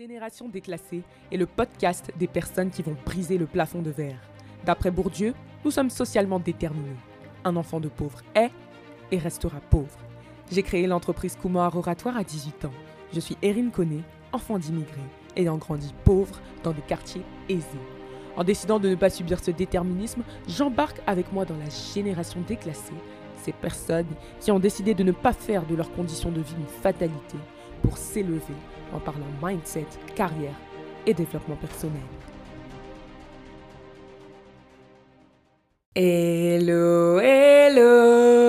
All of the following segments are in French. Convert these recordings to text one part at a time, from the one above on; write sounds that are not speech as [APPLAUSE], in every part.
Génération déclassée est le podcast des personnes qui vont briser le plafond de verre. D'après Bourdieu, nous sommes socialement déterminés. Un enfant de pauvre est et restera pauvre. J'ai créé l'entreprise Kumar Oratoire à 18 ans. Je suis Erin Koné, enfant d'immigrés, ayant grandi pauvre dans des quartiers aisés. En décidant de ne pas subir ce déterminisme, j'embarque avec moi dans la génération déclassée, ces personnes qui ont décidé de ne pas faire de leurs conditions de vie une fatalité pour s'élever en parlant mindset, carrière et développement personnel. Hello, hello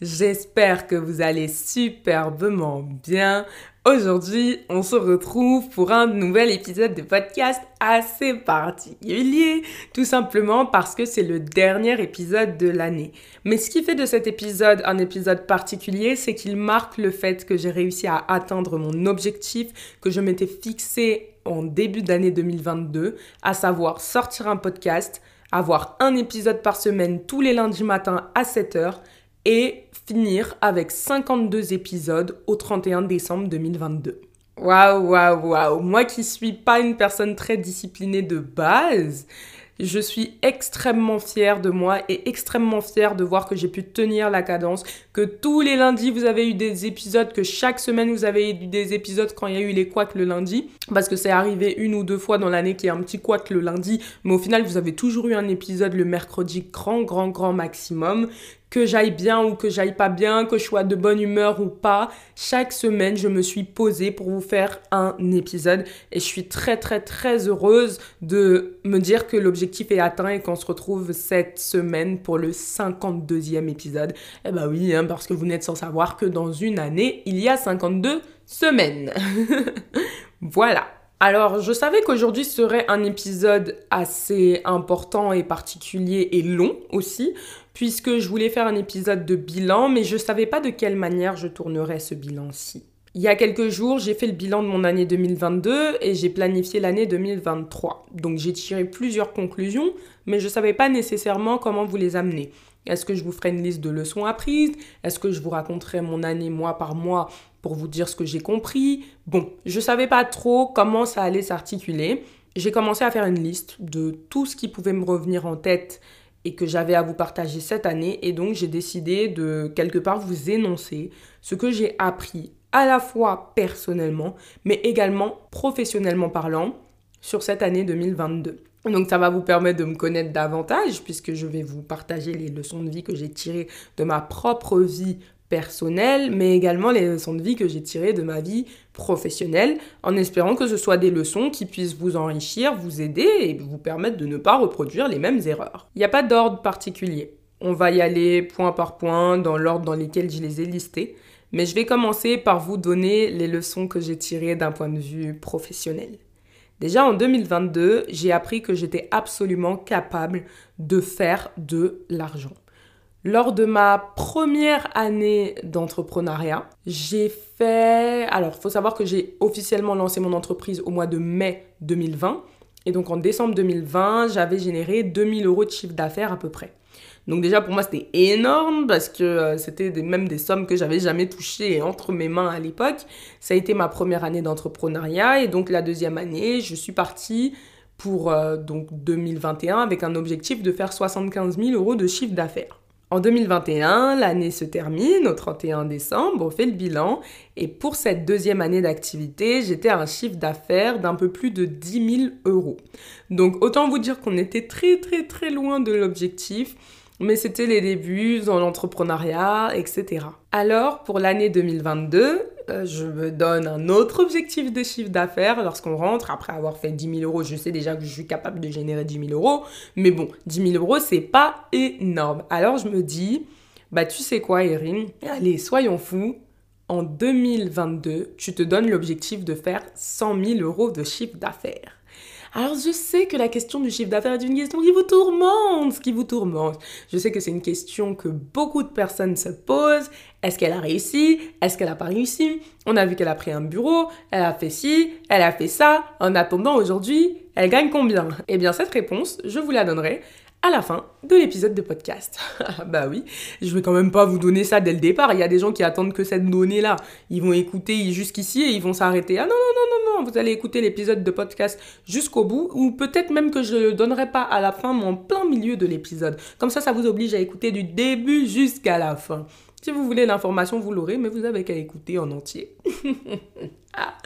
J'espère que vous allez superbement bien. Aujourd'hui, on se retrouve pour un nouvel épisode de podcast assez particulier, tout simplement parce que c'est le dernier épisode de l'année. Mais ce qui fait de cet épisode un épisode particulier, c'est qu'il marque le fait que j'ai réussi à atteindre mon objectif que je m'étais fixé en début d'année 2022, à savoir sortir un podcast, avoir un épisode par semaine tous les lundis matins à 7h et finir avec 52 épisodes au 31 décembre 2022. Waouh, waouh, waouh. Moi qui suis pas une personne très disciplinée de base, je suis extrêmement fière de moi et extrêmement fière de voir que j'ai pu tenir la cadence, que tous les lundis vous avez eu des épisodes, que chaque semaine vous avez eu des épisodes quand il y a eu les couacs le lundi, parce que c'est arrivé une ou deux fois dans l'année qu'il y a un petit couac le lundi, mais au final vous avez toujours eu un épisode le mercredi grand, grand, grand maximum que j'aille bien ou que j'aille pas bien, que je sois de bonne humeur ou pas, chaque semaine, je me suis posée pour vous faire un épisode et je suis très très très heureuse de me dire que l'objectif est atteint et qu'on se retrouve cette semaine pour le 52e épisode. Eh bah oui, hein, parce que vous n'êtes sans savoir que dans une année, il y a 52 semaines. [LAUGHS] voilà. Alors, je savais qu'aujourd'hui serait un épisode assez important et particulier et long aussi, puisque je voulais faire un épisode de bilan, mais je ne savais pas de quelle manière je tournerais ce bilan-ci. Il y a quelques jours, j'ai fait le bilan de mon année 2022 et j'ai planifié l'année 2023. Donc j'ai tiré plusieurs conclusions, mais je ne savais pas nécessairement comment vous les amener. Est-ce que je vous ferai une liste de leçons apprises? Est-ce que je vous raconterai mon année mois par mois pour vous dire ce que j'ai compris? Bon, je savais pas trop comment ça allait s'articuler. J'ai commencé à faire une liste de tout ce qui pouvait me revenir en tête et que j'avais à vous partager cette année et donc j'ai décidé de quelque part vous énoncer ce que j'ai appris à la fois personnellement mais également professionnellement parlant sur cette année 2022. Donc ça va vous permettre de me connaître davantage puisque je vais vous partager les leçons de vie que j'ai tirées de ma propre vie personnelle, mais également les leçons de vie que j'ai tirées de ma vie professionnelle, en espérant que ce soit des leçons qui puissent vous enrichir, vous aider et vous permettre de ne pas reproduire les mêmes erreurs. Il n'y a pas d'ordre particulier. On va y aller point par point dans l'ordre dans lequel je les ai listés, mais je vais commencer par vous donner les leçons que j'ai tirées d'un point de vue professionnel. Déjà en 2022, j'ai appris que j'étais absolument capable de faire de l'argent. Lors de ma première année d'entrepreneuriat, j'ai fait... Alors, il faut savoir que j'ai officiellement lancé mon entreprise au mois de mai 2020. Et donc, en décembre 2020, j'avais généré 2000 euros de chiffre d'affaires à peu près. Donc déjà pour moi c'était énorme parce que euh, c'était même des sommes que j'avais jamais touchées entre mes mains à l'époque. Ça a été ma première année d'entrepreneuriat et donc la deuxième année je suis partie pour euh, donc 2021 avec un objectif de faire 75 000 euros de chiffre d'affaires. En 2021, l'année se termine au 31 décembre, on fait le bilan et pour cette deuxième année d'activité, j'étais à un chiffre d'affaires d'un peu plus de 10 000 euros. Donc autant vous dire qu'on était très très très loin de l'objectif. Mais c'était les débuts dans l'entrepreneuriat, etc. Alors, pour l'année 2022, euh, je me donne un autre objectif de chiffre d'affaires lorsqu'on rentre. Après avoir fait 10 000 euros, je sais déjà que je suis capable de générer 10 000 euros. Mais bon, 10 000 euros, c'est pas énorme. Alors, je me dis, bah, tu sais quoi, Erin? Allez, soyons fous. En 2022, tu te donnes l'objectif de faire 100 000 euros de chiffre d'affaires. Alors je sais que la question du chiffre d'affaires est une question qui vous tourmente, qui vous tourmente. Je sais que c'est une question que beaucoup de personnes se posent. Est-ce qu'elle a réussi? Est-ce qu'elle n'a pas réussi? On a vu qu'elle a pris un bureau, elle a fait ci, elle a fait ça. En attendant aujourd'hui, elle gagne combien? Eh bien cette réponse, je vous la donnerai à la fin de l'épisode de podcast. [LAUGHS] bah oui, je vais quand même pas vous donner ça dès le départ. Il y a des gens qui attendent que cette donnée-là. Ils vont écouter jusqu'ici et ils vont s'arrêter. Ah non, non, non, non, hein. vous allez écouter l'épisode de podcast jusqu'au bout, ou peut-être même que je le donnerai pas à la fin, mais en plein milieu de l'épisode. Comme ça, ça vous oblige à écouter du début jusqu'à la fin. Si vous voulez l'information, vous l'aurez, mais vous avez qu'à écouter en entier. [LAUGHS] Ah,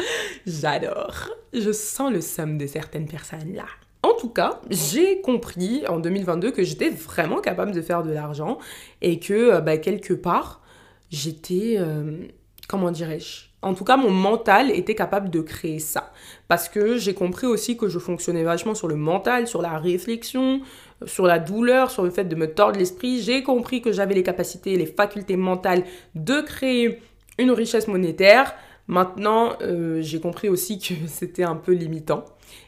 j'adore. Je sens le somme de certaines personnes là. En tout cas, j'ai compris en 2022 que j'étais vraiment capable de faire de l'argent et que euh, bah, quelque part, j'étais, euh, comment dirais-je, en tout cas, mon mental était capable de créer ça. Parce que j'ai compris aussi que je fonctionnais vachement sur le mental, sur la réflexion, sur la douleur, sur le fait de me tordre l'esprit. J'ai compris que j'avais les capacités, les facultés mentales de créer une richesse monétaire. Maintenant, euh, j'ai compris aussi que [LAUGHS] c'était un peu limitant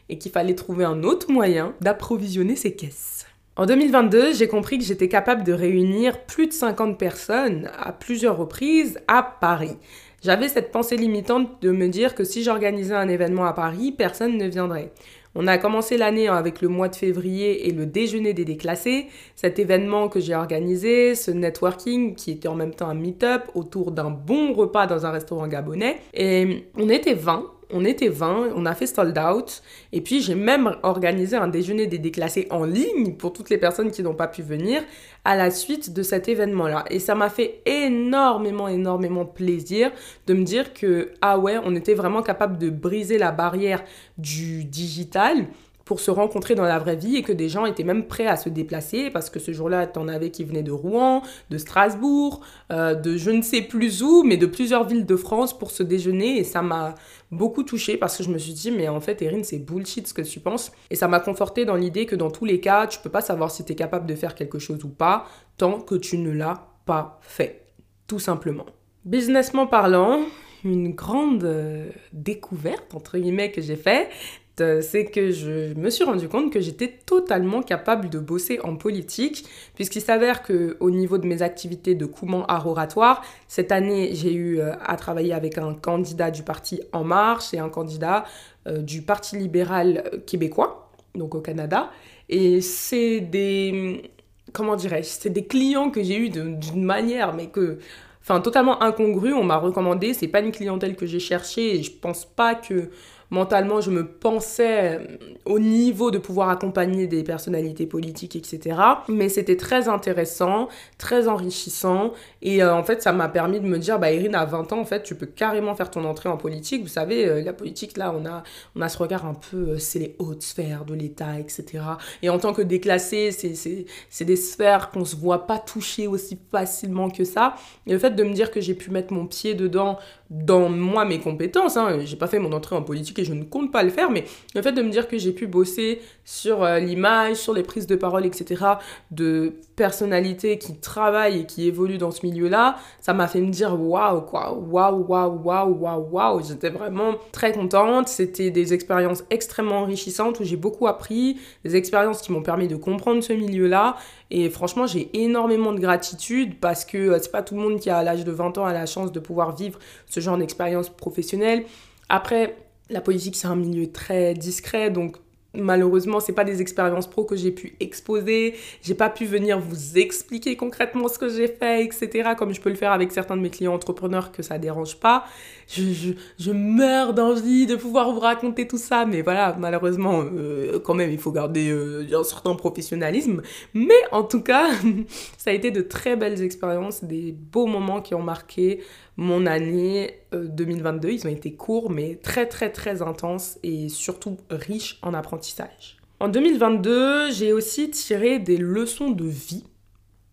et qu'il fallait trouver un autre moyen d'approvisionner ces caisses. En 2022, j'ai compris que j'étais capable de réunir plus de 50 personnes à plusieurs reprises à Paris. J'avais cette pensée limitante de me dire que si j'organisais un événement à Paris, personne ne viendrait. On a commencé l'année avec le mois de février et le déjeuner des déclassés, cet événement que j'ai organisé, ce networking qui était en même temps un meet-up autour d'un bon repas dans un restaurant gabonais. Et on était 20 on était 20, on a fait sold out. Et puis j'ai même organisé un déjeuner des déclassés en ligne pour toutes les personnes qui n'ont pas pu venir à la suite de cet événement-là. Et ça m'a fait énormément, énormément plaisir de me dire que, ah ouais, on était vraiment capable de briser la barrière du digital pour se rencontrer dans la vraie vie et que des gens étaient même prêts à se déplacer parce que ce jour-là, t'en avais qui venaient de Rouen, de Strasbourg, euh, de je ne sais plus où, mais de plusieurs villes de France pour se déjeuner. Et ça m'a beaucoup touchée parce que je me suis dit mais en fait Erin c'est bullshit ce que tu penses. Et ça m'a conforté dans l'idée que dans tous les cas, tu peux pas savoir si tu es capable de faire quelque chose ou pas tant que tu ne l'as pas fait, tout simplement. Businessment parlant, une grande euh, découverte, entre guillemets, que j'ai fait, c'est que je me suis rendu compte que j'étais totalement capable de bosser en politique, puisqu'il s'avère que au niveau de mes activités de coulement art oratoire, cette année j'ai eu euh, à travailler avec un candidat du parti En Marche et un candidat euh, du Parti libéral québécois, donc au Canada. Et c'est des comment dirais-je, c'est des clients que j'ai eu d'une manière, mais que enfin totalement incongrue. On m'a recommandé, c'est pas une clientèle que j'ai cherchée et je pense pas que mentalement, je me pensais euh, au niveau de pouvoir accompagner des personnalités politiques, etc. Mais c'était très intéressant, très enrichissant. Et euh, en fait, ça m'a permis de me dire, bah, Irine, à 20 ans, en fait, tu peux carrément faire ton entrée en politique. Vous savez, euh, la politique, là, on a, on a ce regard un peu, c'est les hautes sphères de l'État, etc. Et en tant que déclassé, c'est des sphères qu'on se voit pas toucher aussi facilement que ça. Et le fait de me dire que j'ai pu mettre mon pied dedans dans moi mes compétences. Hein. J'ai pas fait mon entrée en politique et je ne compte pas le faire, mais le fait de me dire que j'ai pu bosser sur euh, l'image, sur les prises de parole, etc., de personnalités qui travaillent et qui évoluent dans ce milieu-là, ça m'a fait me dire waouh, quoi, waouh, waouh, waouh, waouh, waouh. J'étais vraiment très contente. C'était des expériences extrêmement enrichissantes où j'ai beaucoup appris, des expériences qui m'ont permis de comprendre ce milieu-là. Et franchement, j'ai énormément de gratitude parce que euh, c'est pas tout le monde qui, à l'âge de 20 ans, a la chance de pouvoir vivre ce genre d'expérience professionnelle. Après, la politique, c'est un milieu très discret, donc malheureusement, c'est pas des expériences pro que j'ai pu exposer. J'ai pas pu venir vous expliquer concrètement ce que j'ai fait, etc. Comme je peux le faire avec certains de mes clients entrepreneurs que ça dérange pas. Je, meurs d'envie de pouvoir vous raconter tout ça, mais voilà, malheureusement, euh, quand même, il faut garder euh, un certain professionnalisme. Mais en tout cas, [LAUGHS] ça a été de très belles expériences, des beaux moments qui ont marqué mon année 2022. Euh, Ils ont été courts, mais très, très, très intenses et surtout riches en apprentissage. En 2022, j'ai aussi tiré des leçons de vie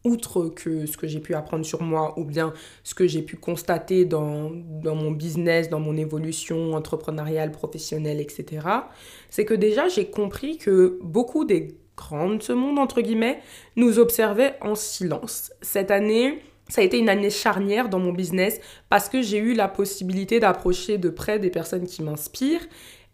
outre que ce que j'ai pu apprendre sur moi ou bien ce que j'ai pu constater dans, dans, mon business, dans mon évolution entrepreneuriale, professionnelle, etc., c'est que déjà j'ai compris que beaucoup des grands de ce monde, entre guillemets, nous observaient en silence. Cette année, ça a été une année charnière dans mon business parce que j'ai eu la possibilité d'approcher de près des personnes qui m'inspirent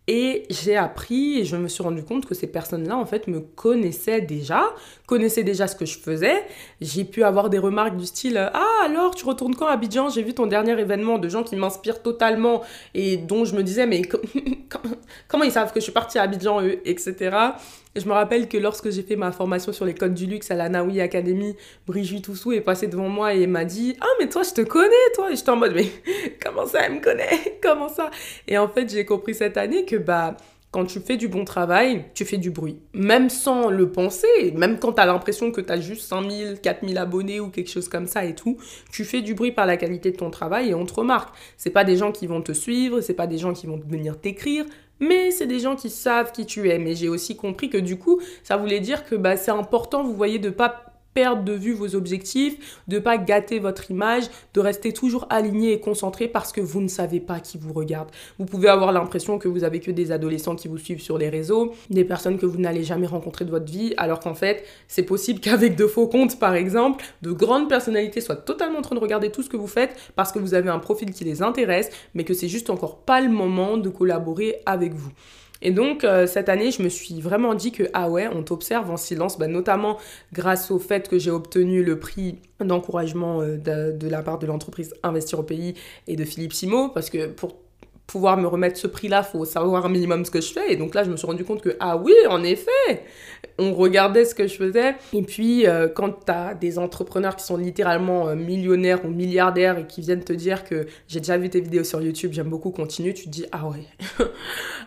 Et j'ai appris et je me suis rendu compte que ces personnes-là, en fait, me connaissaient déjà, connaissaient déjà ce que je faisais. J'ai pu avoir des remarques du style Ah, alors, tu retournes quand à Abidjan? J'ai vu ton dernier événement de gens qui m'inspirent totalement et dont je me disais Mais [LAUGHS] comment ils savent que je suis partie à Abidjan, eux, etc. Je me rappelle que lorsque j'ai fait ma formation sur les codes du luxe à la Naoui Academy, Brigitte Toussou est passée devant moi et m'a dit Ah, mais toi, je te connais, toi. Et j'étais en mode Mais [LAUGHS] comment ça, elle me connaît? [LAUGHS] Comment ça Et en fait, j'ai compris cette année que, bah, quand tu fais du bon travail, tu fais du bruit. Même sans le penser, même quand tu as l'impression que tu as juste 5000, 4000 abonnés ou quelque chose comme ça et tout, tu fais du bruit par la qualité de ton travail et on te remarque. C'est pas des gens qui vont te suivre, c'est pas des gens qui vont venir t'écrire, mais c'est des gens qui savent qui tu es. Mais j'ai aussi compris que du coup, ça voulait dire que bah, c'est important, vous voyez, de pas perdre de vue vos objectifs, de pas gâter votre image, de rester toujours aligné et concentré parce que vous ne savez pas qui vous regarde. Vous pouvez avoir l'impression que vous avez que des adolescents qui vous suivent sur les réseaux, des personnes que vous n'allez jamais rencontrer de votre vie, alors qu'en fait, c'est possible [LAUGHS] qu'avec de faux comptes, par exemple, de grandes personnalités soient totalement en train de regarder tout ce que vous faites parce que vous avez un profil qui les intéresse, mais que c'est juste encore pas le moment de collaborer avec vous. Et donc, euh, cette année, je me suis vraiment dit que, ah ouais, on t'observe en silence, bah, notamment grâce au fait que j'ai obtenu le prix d'encouragement euh, de, la part de l'entreprise Investir au pays et de Philippe Simo, parce que pour pouvoir me remettre ce prix-là, faut savoir un minimum ce que je fais. Et donc là, je me suis rendu compte que, ah oui, en effet, on regardait ce que je faisais. Et puis, euh, quand tu as des entrepreneurs qui sont littéralement euh, millionnaires ou milliardaires et qui viennent te dire que j'ai déjà vu tes vidéos sur YouTube, j'aime beaucoup, continue, tu te dis, ah ouais, [LAUGHS]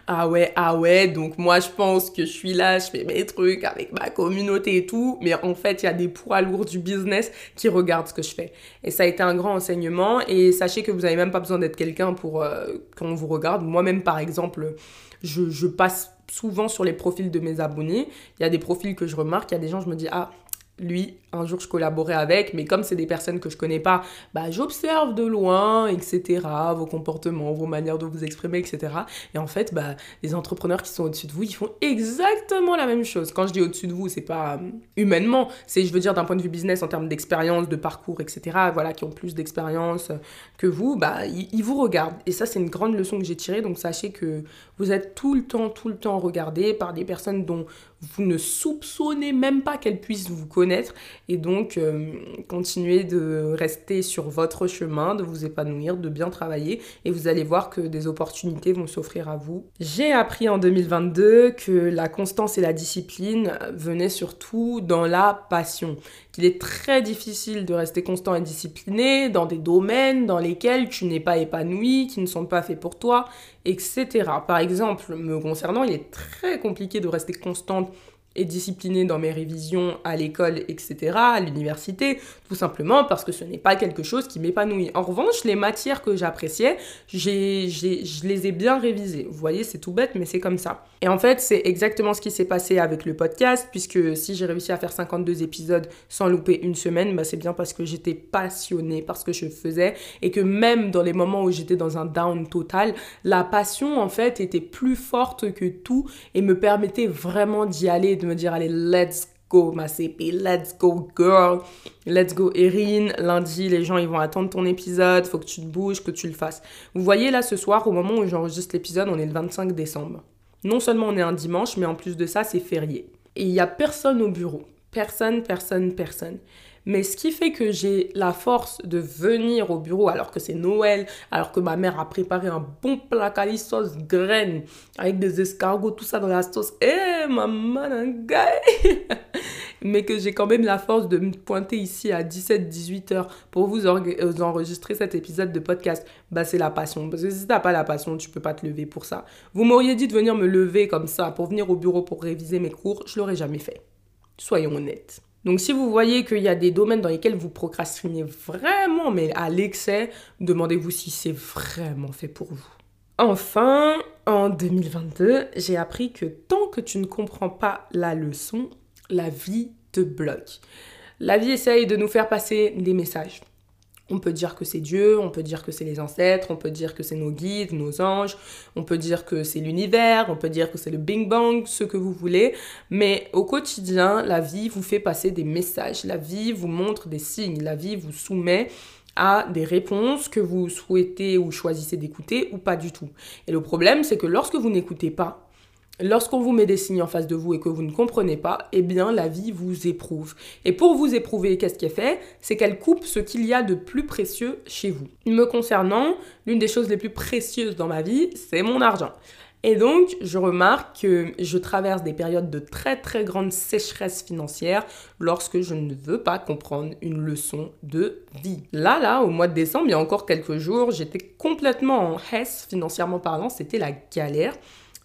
ah ouais, ah ouais. Donc moi, je pense que je suis là, je fais mes trucs avec ma communauté et tout. Mais en fait, il y a des poids lourds du business qui regardent ce que je fais. Et ça a été un grand enseignement. Et sachez que vous n'avez même pas besoin d'être quelqu'un pour euh, vous regarde. Moi-même, par exemple, je, passe souvent sur les profils de mes abonnés. Il y a des profils que je remarque, il y a des gens, je me dis, ah, lui, un jour je collaborais avec, mais comme c'est des personnes que je connais pas, bah j'observe de loin, etc., vos comportements, vos manières de vous exprimer, etc. Et en fait, bah, les entrepreneurs qui sont au-dessus de vous, ils font exactement la même chose. Quand je dis au-dessus de vous, c'est pas euh, humainement, c'est, je veux dire, d'un point de vue business, en termes d'expérience, de parcours, etc., voilà, qui ont plus d'expérience que vous, bah, ils vous regardent. Et ça, c'est une grande leçon que j'ai tirée, donc sachez que vous êtes tout le temps, tout le temps regardé par des personnes dont vous ne soupçonnez même pas qu'elles puissent vous connaître et donc euh, continuez de rester sur votre chemin, de vous épanouir, de bien travailler et vous allez voir que des opportunités vont s'offrir à vous. J'ai appris en 2022 que la constance et la discipline venaient surtout dans la passion, qu'il est très difficile de rester constant et discipliné dans des domaines dans lesquels tu n'es pas épanoui, qui ne sont pas faits pour toi, etc. Par exemple, me concernant, il est très compliqué de rester constante et disciplinée dans mes révisions à l'école, etc., à l'université, tout simplement parce que ce n'est pas quelque chose qui m'épanouit. En revanche, les matières que j'appréciais, j'ai, je les ai bien révisées. Vous voyez, c'est tout bête, mais c'est comme ça. Et en fait, c'est exactement ce qui s'est passé avec le podcast, puisque si j'ai réussi à faire 52 épisodes sans louper une semaine, bah c'est bien parce que j'étais passionnée par ce que je faisais, et que même dans les moments où j'étais dans un down total, la passion, en fait, était plus forte que tout, et me permettait vraiment d'y aller de me dire, allez, let's go ma CP, let's go girl, let's go Erin. Lundi, les gens, ils vont attendre ton épisode, faut que tu te bouges, que tu le fasses. Vous voyez là, ce soir, au moment où j'enregistre l'épisode, on est le 25 décembre. Non seulement on est un dimanche, mais en plus de ça, c'est férié. Et il n'y a personne au bureau. Personne, personne, personne. Mais ce qui fait que j'ai la force de venir au bureau alors que c'est Noël, alors que ma mère a préparé un bon plat sauce graine avec des escargots, tout ça dans la sauce. Eh, maman, un gars [LAUGHS] Mais que j'ai quand même la force de me pointer ici à 17-18 heures pour vous, enregistrer cet épisode de podcast. Bah, c'est la passion. Parce que si t'as pas la passion, tu peux pas te lever pour ça. Vous m'auriez dit de venir me lever comme ça pour venir au bureau pour réviser mes cours, je l'aurais jamais fait. Soyons honnêtes. Donc si vous voyez qu'il y a des domaines dans lesquels vous procrastinez vraiment, mais à l'excès, demandez-vous si c'est vraiment fait pour vous. Enfin, en 2022, j'ai appris que tant que tu ne comprends pas la leçon, la vie te bloque. La vie essaye de nous faire passer des messages. On peut dire que c'est Dieu, on peut dire que c'est les ancêtres, on peut dire que c'est nos guides, nos anges, on peut dire que c'est l'univers, on peut dire que c'est le Bing Bang, ce que vous voulez. Mais au quotidien, la vie vous fait passer des messages, la vie vous montre des signes, la vie vous soumet à des réponses que vous souhaitez ou choisissez d'écouter ou pas du tout. Et le problème, c'est que lorsque vous n'écoutez pas, lorsqu'on vous met des signes en face de vous et que vous ne comprenez pas, eh bien la vie vous éprouve. Et pour vous éprouver, qu'est-ce est fait? C'est qu'elle coupe ce qu'il y a de plus précieux chez vous. Me concernant, l'une des choses les plus précieuses dans ma vie, c'est mon argent. Et donc, je remarque que je traverse des périodes de très très grande sécheresse financière lorsque je ne veux pas comprendre une leçon de vie. Là, là, au mois de décembre, il y a encore quelques jours, j'étais complètement en hesse financièrement parlant, c'était la galère.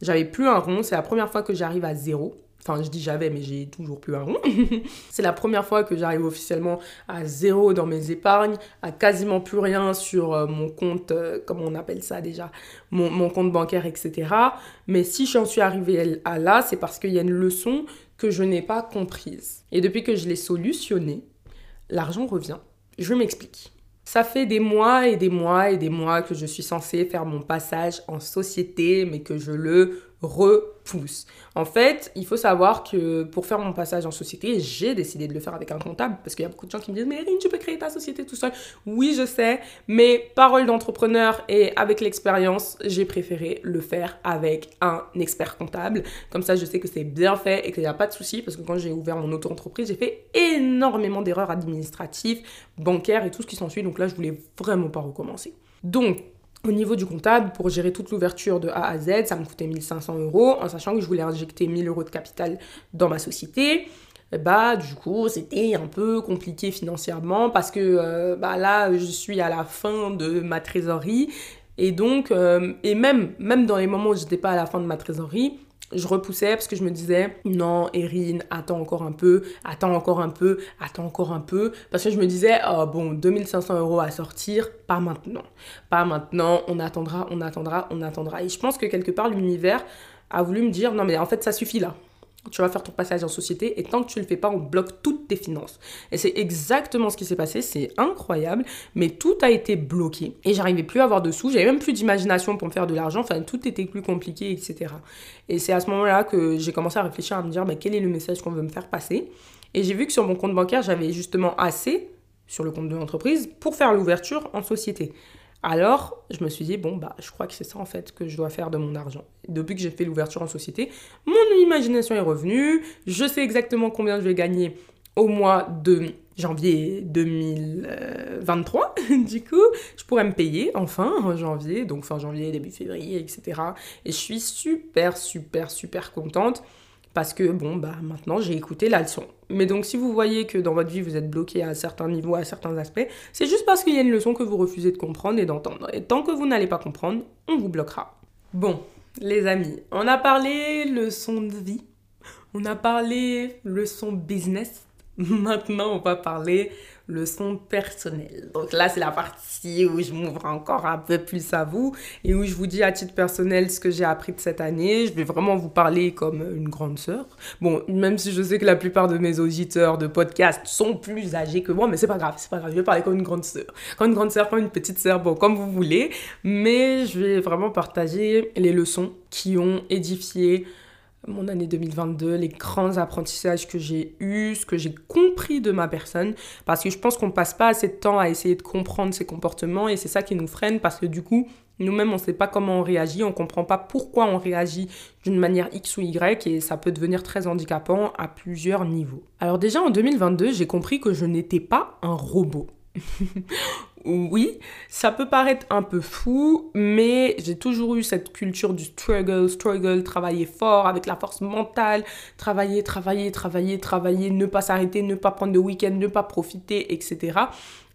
J'avais plus un rond, c'est la première fois que j'arrive à zéro. Enfin, je dis j'avais, mais j'ai toujours plus un rond. [LAUGHS] c'est la première fois que j'arrive officiellement à zéro dans mes épargnes, à quasiment plus rien sur euh, mon compte, euh, comment on appelle ça déjà, mon, compte bancaire, etc. Mais si j'en suis arrivée à là, c'est parce qu'il y a une leçon que je n'ai pas comprise. Et depuis que je l'ai solutionnée, l'argent revient. Je m'explique. Ça fait des mois et des mois et des mois que je suis censée faire mon passage en société, mais que je le repousse. En fait, il faut savoir que pour faire mon passage en société, j'ai décidé de le faire avec un comptable parce qu'il y a beaucoup de gens qui me disent Mais Erin, tu peux créer ta société tout seul. Oui, je sais, mais parole d'entrepreneur et avec l'expérience, j'ai préféré le faire avec un expert comptable. Comme ça, je sais que c'est bien fait et qu'il n'y a pas de souci parce que quand j'ai ouvert mon auto-entreprise, j'ai fait énormément d'erreurs administratives, bancaires et tout ce qui s'ensuit. Donc là, je voulais vraiment pas recommencer. Donc, au niveau du comptable, pour gérer toute l'ouverture de A à Z, ça me coûtait 1500 euros, en sachant que je voulais injecter 1000 euros de capital dans ma société. Bah, du coup, c'était un peu compliqué financièrement parce que euh, bah, là, je suis à la fin de ma trésorerie. Et donc, euh, et même, même dans les moments où j'étais pas à la fin de ma trésorerie, je repoussais parce que je me disais non Erin attends encore un peu attends encore un peu attends encore un peu. Parce que je me disais oh bon 2500 euros à sortir pas maintenant. Pas maintenant on attendra on attendra on attendra. Et je pense que quelque part l'univers a voulu me dire non mais en fait ça suffit là tu vas faire ton passage en société et tant que tu le fais pas, on bloque toutes tes finances. Et c'est exactement ce qui s'est passé, c'est incroyable, mais tout a été bloqué et j'arrivais plus à avoir de sous, j'avais même plus d'imagination pour me faire de l'argent, enfin tout était plus compliqué, etc. Et c'est à ce moment-là que j'ai commencé à réfléchir à me dire, mais quel est le message qu'on veut me faire passer? Et j'ai vu que sur mon compte bancaire, j'avais justement assez sur le compte de l'entreprise pour faire l'ouverture en société. Alors, je me suis dit, bon, bah, je crois que c'est ça en fait que je dois faire de mon argent. Depuis que j'ai fait l'ouverture en société, mon imagination est revenue. Je sais exactement combien je vais gagner au mois de janvier 2023. [LAUGHS] du coup, je pourrais me payer enfin en janvier, donc fin janvier, début février, etc. Et je suis super, super, super contente parce que bon bah maintenant j'ai écouté la leçon. Mais donc si vous voyez que dans votre vie vous êtes bloqué à certains niveaux, à certains aspects, c'est juste parce qu'il y a une leçon que vous refusez de comprendre et d'entendre. Et tant que vous n'allez pas comprendre, on vous bloquera. Bon, les amis, on a parlé leçon de vie, on a parlé leçon business. [LAUGHS] Maintenant, on va parler leçon personnelle. Donc là, c'est la partie où je m'ouvre encore un peu plus à vous et où je vous dis à titre personnel ce que j'ai appris de cette année. Je vais vraiment vous parler comme une grande sœur. Bon, même si je sais que la plupart de mes auditeurs de podcast sont plus âgés que moi, mais c'est pas grave, c'est pas grave. Je vais parler comme une grande sœur. Comme une grande sœur, comme une petite sœur, bon, comme vous voulez. Mais je vais vraiment partager les leçons qui ont édifié mon année 2022, les grands apprentissages que j'ai eus, ce que j'ai compris de ma personne, parce que je pense qu'on passe pas assez de temps à essayer de comprendre ses comportements et c'est ça qui nous freine parce que du coup, nous-mêmes, on ne sait pas comment on réagit, on ne comprend pas pourquoi on réagit d'une manière X ou Y et ça peut devenir très handicapant à plusieurs niveaux. Alors déjà en 2022, j'ai compris que je n'étais pas un robot. [LAUGHS] oui, ça peut paraître un peu fou, mais j'ai toujours eu cette culture du struggle, struggle, travailler fort avec la force mentale, travailler, travailler, travailler, travailler, ne pas s'arrêter, ne pas prendre de week-end, ne pas profiter, etc.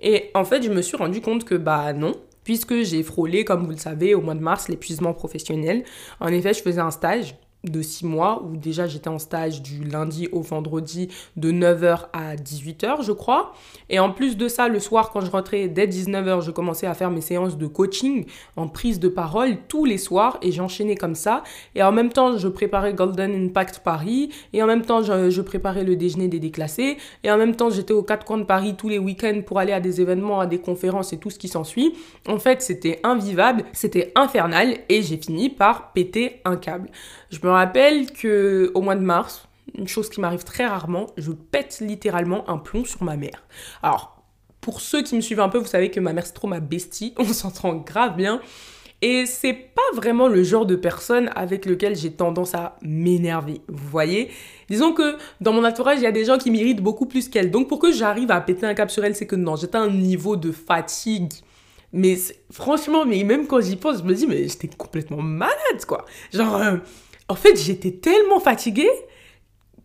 Et en fait, je me suis rendu compte que bah non, puisque j'ai frôlé, comme vous le savez, au mois de mars, l'épuisement professionnel. En effet, je faisais un stage de six mois où déjà j'étais en stage du lundi au vendredi de 9h à 18h je crois. Et en plus de ça le soir quand je rentrais dès 19h je commençais à faire mes séances de coaching en prise de parole tous les soirs et j'enchaînais comme ça. Et en même temps je préparais Golden Impact Paris et en même temps je, préparais le déjeuner des déclassés et en même temps j'étais aux quatre coins de Paris tous les week-ends pour aller à des événements à des conférences et tout ce qui s'ensuit. En fait c'était invivable c'était infernal et j'ai fini par péter un câble je me rappelle que au mois de mars, une chose qui m'arrive très rarement, je pète littéralement un plomb sur ma mère. Alors, pour ceux qui me suivent un peu, vous savez que ma mère c'est trop ma bestie, [LAUGHS] on s'entend grave bien. Et c'est pas vraiment le genre de personne avec lequel j'ai tendance à m'énerver. Vous voyez Disons que dans mon entourage, il y a des gens qui m'irritent beaucoup plus qu'elle. Donc pour que j'arrive à péter un cap sur elle, c'est que non, j'étais à un niveau de fatigue. Mais franchement, mais même quand j'y pense, je me dis, mais j'étais complètement malade, quoi. Genre, euh, en fait, j'étais tellement fatiguée.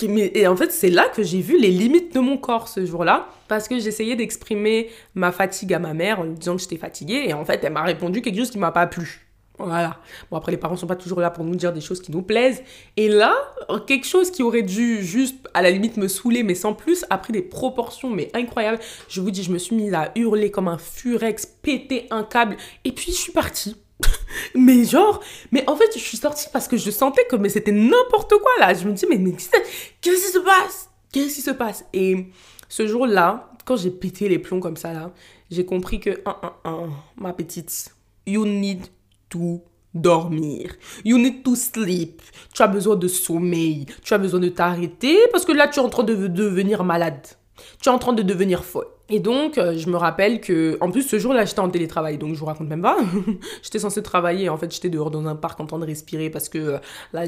et en fait, c'est là que j'ai vu les limites de mon corps ce jour-là. Parce que j'essayais d'exprimer ma fatigue à ma mère en lui disant que j'étais fatiguée. Et en fait, elle m'a répondu quelque chose qui m'a pas plu. Voilà. Bon, après, les parents sont pas toujours là pour nous dire des choses qui nous plaisent. Et là, quelque chose qui aurait dû juste, à la limite, me saouler, mais sans plus, a pris des proportions, mais incroyables. Je vous dis, je me suis mise à hurler comme un furex, péter un câble, et puis je suis partie. [LAUGHS] mais genre, mais en fait, je suis sortie parce que je sentais que c'était n'importe quoi là. Je me dis, mais, qu'est-ce qui se passe? Qu'est-ce qui se passe? Et ce jour-là, quand j'ai pété les plombs comme ça là, j'ai compris que, ma petite, you need to dormir. You need to sleep. Tu as besoin de sommeil. Tu as besoin de t'arrêter parce que là, tu es en train de devenir malade. Tu es en train de devenir folle. Et donc, euh, je me rappelle que, en plus, ce jour-là, j'étais en télétravail, donc je vous raconte même pas. [LAUGHS] j'étais censée travailler, en fait, j'étais dehors dans un parc en train de respirer parce que euh, là,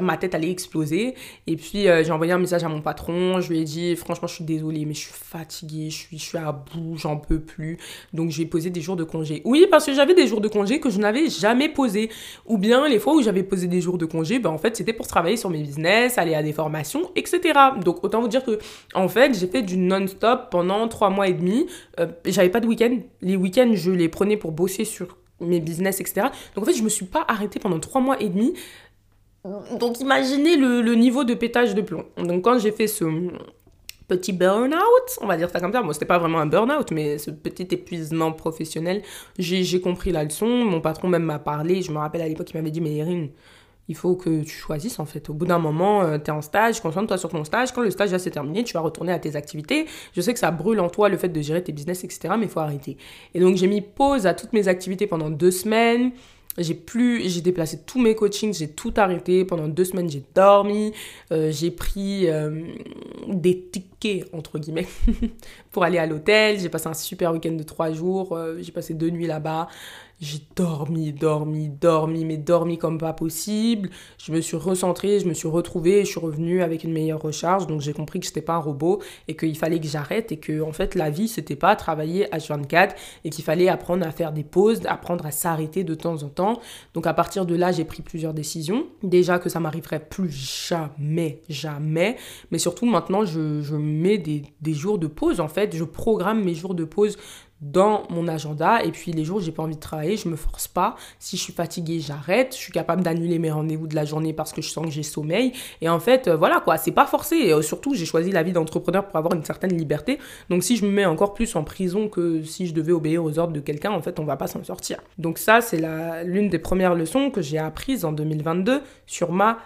ma tête allait exploser. Et puis, euh, j'ai envoyé un message à mon patron, je lui ai dit, franchement, je suis désolée, mais je suis fatiguée, je suis, à bout, j'en peux plus. Donc, j'ai posé des jours de congé. Oui, parce que j'avais des jours de congé que je n'avais jamais posés. Ou bien, les fois où j'avais posé des jours de congé, ben, en fait, c'était pour travailler sur mes business, aller à des formations, etc. Donc, autant vous dire que, en fait, j'ai fait du non-stop pendant trois mois et demi. Euh, j'avais pas de week-end. Les week-ends, je les prenais pour bosser sur mes business, etc. Donc en fait, je me suis pas arrêtée pendant trois mois et demi. Donc imaginez le, niveau de pétage de plomb. Donc quand j'ai fait ce petit burn-out, on va dire ça comme ça. Moi, c'était pas vraiment un burn-out, mais ce petit épuisement professionnel, j'ai compris la leçon. Mon patron même m'a parlé. Je me rappelle à l'époque, il m'avait dit, mais Erin, il faut que tu choisisses en fait. Au bout d'un moment, euh, tu es en stage, concentre-toi sur ton stage. Quand le stage va se terminer, tu vas retourner à tes activités. Je sais que ça brûle en toi le fait de gérer tes business, etc. Mais il faut arrêter. Et donc j'ai mis pause à toutes mes activités pendant deux semaines. J'ai plus, j'ai déplacé tous mes coachings, j'ai tout arrêté. Pendant deux semaines, j'ai dormi. Euh, j'ai pris euh, des tickets, entre guillemets, [LAUGHS] pour aller à l'hôtel. J'ai passé un super week-end de trois jours. j'ai passé deux nuits là-bas. J'ai dormi, dormi, dormi, mais dormi comme pas possible. Je me suis recentrée, je me suis retrouvée, et je suis revenue avec une meilleure recharge. Donc j'ai compris que je n'étais pas un robot et qu'il fallait que j'arrête et que en fait la vie c'était pas travailler à 24 et qu'il fallait apprendre à faire des pauses, apprendre à s'arrêter de temps en temps. Donc à partir de là, j'ai pris plusieurs décisions. Déjà que ça m'arriverait plus jamais, jamais. Mais surtout maintenant, je, mets des jours de pause en fait. Je programme mes jours de pause dans mon agenda et puis les jours où j'ai pas envie de travailler, je me force pas. Si je suis fatiguée, j'arrête. Je suis capable d'annuler mes rendez-vous de la journée parce que je sens que j'ai sommeil. Et en fait, euh, voilà quoi, c'est pas forcé. Euh, surtout, j'ai choisi la vie d'entrepreneur pour avoir une certaine liberté. Donc si je me mets encore plus en prison que si je devais obéir aux ordres de quelqu'un, en fait, on va pas s'en sortir. Donc ça, c'est l'une des premières leçons que j'ai apprises en 2022 sur ma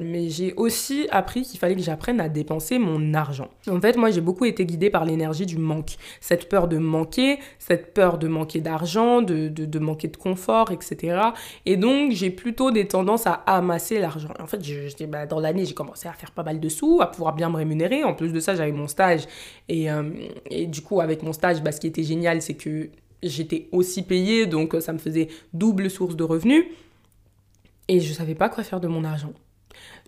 Mais j'ai aussi appris qu'il fallait que j'apprenne à dépenser mon argent. En fait, moi, j'ai beaucoup été guidée par l'énergie du manque. Cette peur de manquer, cette peur de manquer d'argent, de, de, manquer de confort, etc. Et donc, j'ai plutôt des tendances à amasser l'argent. En fait, bah, dans l'année, j'ai commencé à faire pas mal de sous, à pouvoir bien me rémunérer. En plus de ça, j'avais mon stage. Et, euh, et du coup, avec mon stage, bah, ce qui était génial, c'est que j'étais aussi payée, donc ça me faisait double source de revenus. Et je savais pas quoi faire de mon argent.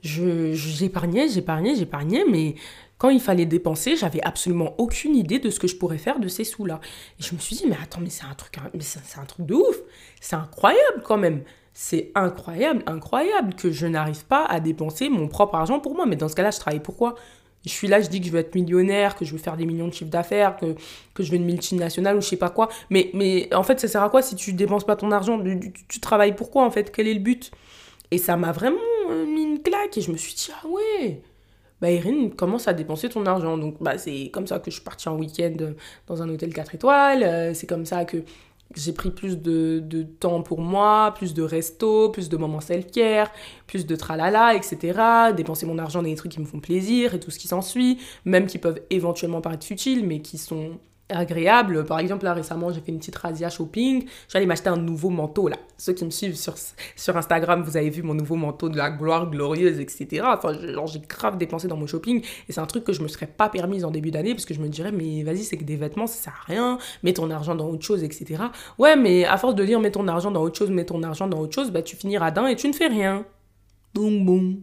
J'épargnais, j'épargnais, j'épargnais, mais quand il fallait dépenser, j'avais absolument aucune idée de ce que je pourrais faire de ces sous-là. Et je me suis dit, mais attends, mais c'est un truc, truc de ouf. C'est incroyable quand même. C'est incroyable, incroyable que je n'arrive pas à dépenser mon propre argent pour moi. Mais dans ce cas-là, je travaille pourquoi je suis là, je dis que je veux être millionnaire, que je veux faire des millions de chiffres d'affaires, que, je veux une multinationale ou je sais pas quoi. Mais, mais en fait, ça sert à quoi si tu dépenses pas ton argent? Tu, tu, travailles pourquoi en fait? Quel est le but? Et ça m'a vraiment euh, mis une claque et je me suis dit, ah ouais, bah Irine commence à dépenser ton argent. Donc bah, c'est comme ça que je suis partie en week-end dans un hôtel 4 étoiles, euh, c'est comme ça que j'ai pris plus de, de, temps pour moi, plus de resto, plus de moments self-care, plus de tralala, etc. Dépenser mon argent dans des trucs qui me font plaisir et tout ce qui s'ensuit, même qui peuvent éventuellement paraître futiles, mais qui sont agréable. Par exemple, là récemment, j'ai fait une petite razzia shopping. J'allais m'acheter un nouveau manteau là. Ceux qui me suivent sur, sur Instagram, vous avez vu mon nouveau manteau de la gloire glorieuse, etc. Enfin, j'ai grave dépensé dans mon shopping et c'est un truc que je me serais pas permise en début d'année parce que je me dirais, mais vas-y, c'est que des vêtements, ça sert à rien. Mets ton argent dans autre chose, etc. Ouais, mais à force de dire mets ton argent dans autre chose, mets ton argent dans autre chose, bah tu finiras d'un et tu ne fais rien. Donc bon,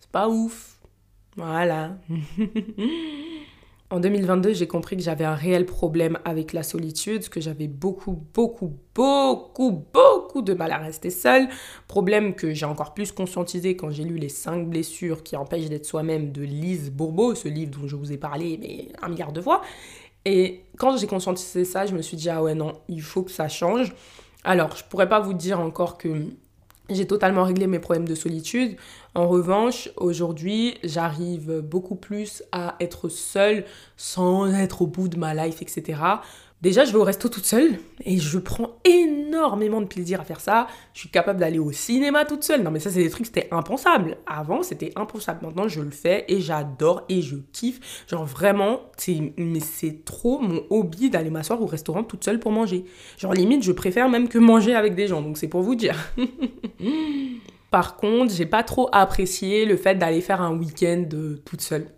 c'est pas ouf. Voilà. [LAUGHS] En 2022, j'ai compris que j'avais un réel problème avec la solitude, que j'avais beaucoup, beaucoup, beaucoup, beaucoup de mal à rester seule. Problème que j'ai encore plus conscientisé quand j'ai lu Les 5 blessures qui empêchent d'être soi-même de Lise Bourbeau, ce livre dont je vous ai parlé mais un milliard de fois. Et quand j'ai conscientisé ça, je me suis dit, ah ouais, non, il faut que ça change. Alors, je pourrais pas vous dire encore que j'ai totalement réglé mes problèmes de solitude. En revanche, aujourd'hui, j'arrive beaucoup plus à être seule sans être au bout de ma life, etc. Déjà, je vais au resto toute seule et je prends énormément de plaisir à faire ça. Je suis capable d'aller au cinéma toute seule. Non, mais ça, c'est des trucs, c'était impensable. Avant, c'était impensable. Maintenant, je le fais et j'adore et je kiffe. Genre, vraiment, c'est, trop mon hobby d'aller m'asseoir au restaurant toute seule pour manger. Genre, limite, je préfère même que manger avec des gens. Donc, c'est pour vous dire. [LAUGHS] Par contre, j'ai pas trop apprécié le fait d'aller faire un week-end euh, toute seule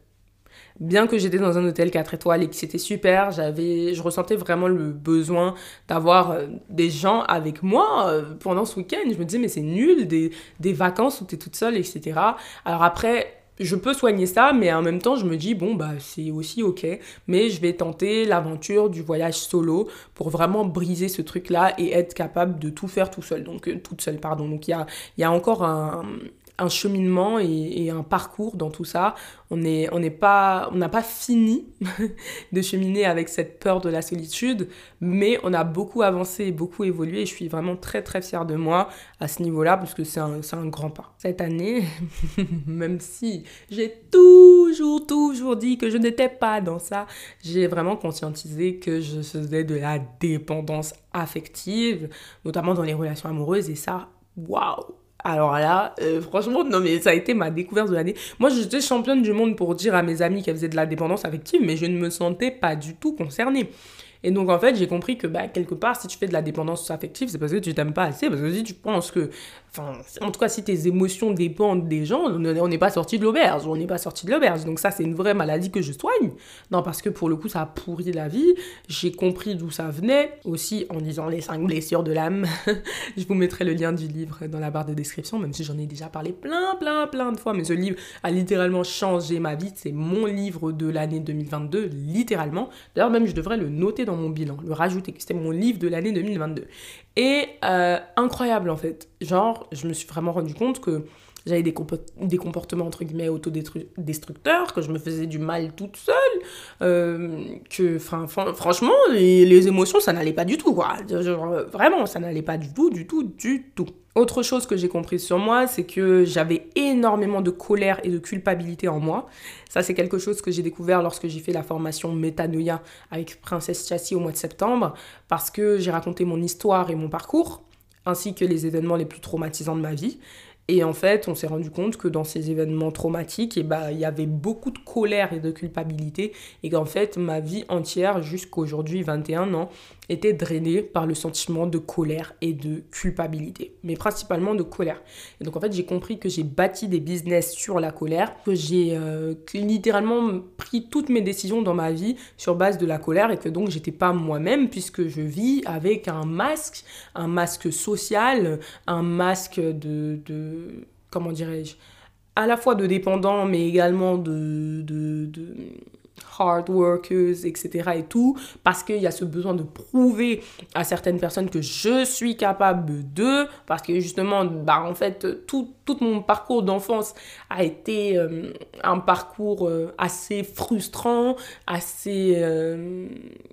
bien que j'étais dans un hôtel 4 étoiles et que c'était super, j'avais, je ressentais vraiment le besoin d'avoir euh, des gens avec moi euh, pendant ce week-end. Je me disais, mais c'est nul, des, des vacances où tu es toute seule, etc. Alors après, je peux soigner ça, mais en même temps, je me dis, bon, bah, c'est aussi ok, mais je vais tenter l'aventure du voyage solo pour vraiment briser ce truc-là et être capable de tout faire tout seul, donc euh, toute seule, pardon. Donc il y a, y a encore un, un cheminement et, un parcours dans tout ça. On n'est pas, on n'a pas fini [LAUGHS] de cheminer avec cette peur de la solitude, mais on a beaucoup avancé et beaucoup évolué. Et je suis vraiment très très fière de moi à ce niveau-là parce que c'est un, un grand pas. Cette année, [LAUGHS] même si j'ai toujours toujours dit que je n'étais pas dans ça, j'ai vraiment conscientisé que je faisais de la dépendance affective, notamment dans les relations amoureuses. Et ça, waouh alors là, euh, franchement, non mais ça a été ma découverte de l'année. Moi, j'étais championne du monde pour dire à mes amis qu'elles faisaient de la dépendance affective, mais je ne me sentais pas du tout concernée. Et donc, en fait, j'ai compris que, bah, quelque part, si tu fais de la dépendance affective, c'est parce que tu t'aimes pas assez. Parce que si tu penses que. Enfin, en tout cas, si tes émotions dépendent des gens, on n'est pas sorti de l'auberge. On n'est pas sorti de l'auberge. Donc, ça, c'est une vraie maladie que je soigne. Non, parce que pour le coup, ça a pourri la vie. J'ai compris d'où ça venait. Aussi, en lisant Les 5 blessures de l'âme. [LAUGHS] je vous mettrai le lien du livre dans la barre de description, même si j'en ai déjà parlé plein, plein, plein de fois. Mais ce livre a littéralement changé ma vie. C'est mon livre de l'année 2022, littéralement. D'ailleurs, même, je devrais le noter dans mon bilan, le rajouter, c'était mon livre de l'année 2022. Et euh, incroyable en fait. Genre, je me suis vraiment rendu compte que j'avais des, comportements entre guillemets autodestructeurs, que je me faisais du mal toute seule, euh, que franchement, les, émotions, ça n'allait pas du tout, vraiment, ça n'allait pas du tout, du tout, du tout. Autre chose que j'ai compris sur moi, c'est que j'avais énormément de colère et de culpabilité en moi. Ça, c'est quelque chose que j'ai découvert lorsque j'ai fait la formation Métanoïa avec Princesse Chassis au mois de septembre, parce que j'ai raconté mon histoire et mon parcours, ainsi que les événements les plus traumatisants de ma vie. Et en fait, on s'est rendu compte que dans ces événements traumatiques, et eh ben, il y avait beaucoup de colère et de culpabilité. Et qu'en fait, ma vie entière, jusqu'aujourd'hui, 21 ans, était drainée par le sentiment de colère et de culpabilité. Mais principalement de colère. Et donc, en fait, j'ai compris que j'ai bâti des business sur la colère, que j'ai euh, littéralement pris toutes mes décisions dans ma vie sur base de la colère et que donc, j'étais pas moi-même puisque je vis avec un masque, un masque social, un masque de comment dirais-je, à la fois de dépendants, mais également de, de, hard workers, etc. et tout, parce qu'il y a ce besoin de prouver à certaines personnes que je suis capable de, parce que justement, bah, en fait, tout, tout mon parcours d'enfance a été euh, un parcours euh, assez frustrant, assez... Euh,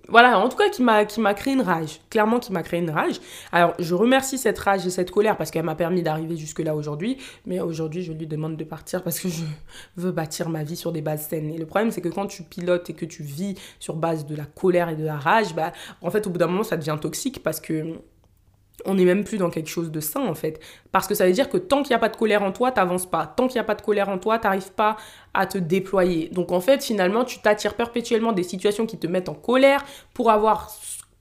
voilà, en tout cas, qui m'a, qui m'a créé une rage, clairement qui m'a créé une rage. Alors, je remercie cette rage et cette colère parce qu'elle m'a permis d'arriver jusque-là aujourd'hui, mais aujourd'hui, je lui demande de partir parce que je veux bâtir ma vie sur des bases saines. Et le problème, c'est que quand tu pilotes et que tu vis sur base de la colère et de la rage, bah, en fait, au bout d'un moment, ça devient toxique parce que on n'est même plus dans quelque chose de sain en fait. Parce que ça veut dire que tant qu'il n'y a pas de colère en toi, t'avances pas. Tant qu'il n'y a pas de colère en toi, t'arrives pas à te déployer. Donc en fait, finalement, tu t'attires perpétuellement des situations qui te mettent en colère pour avoir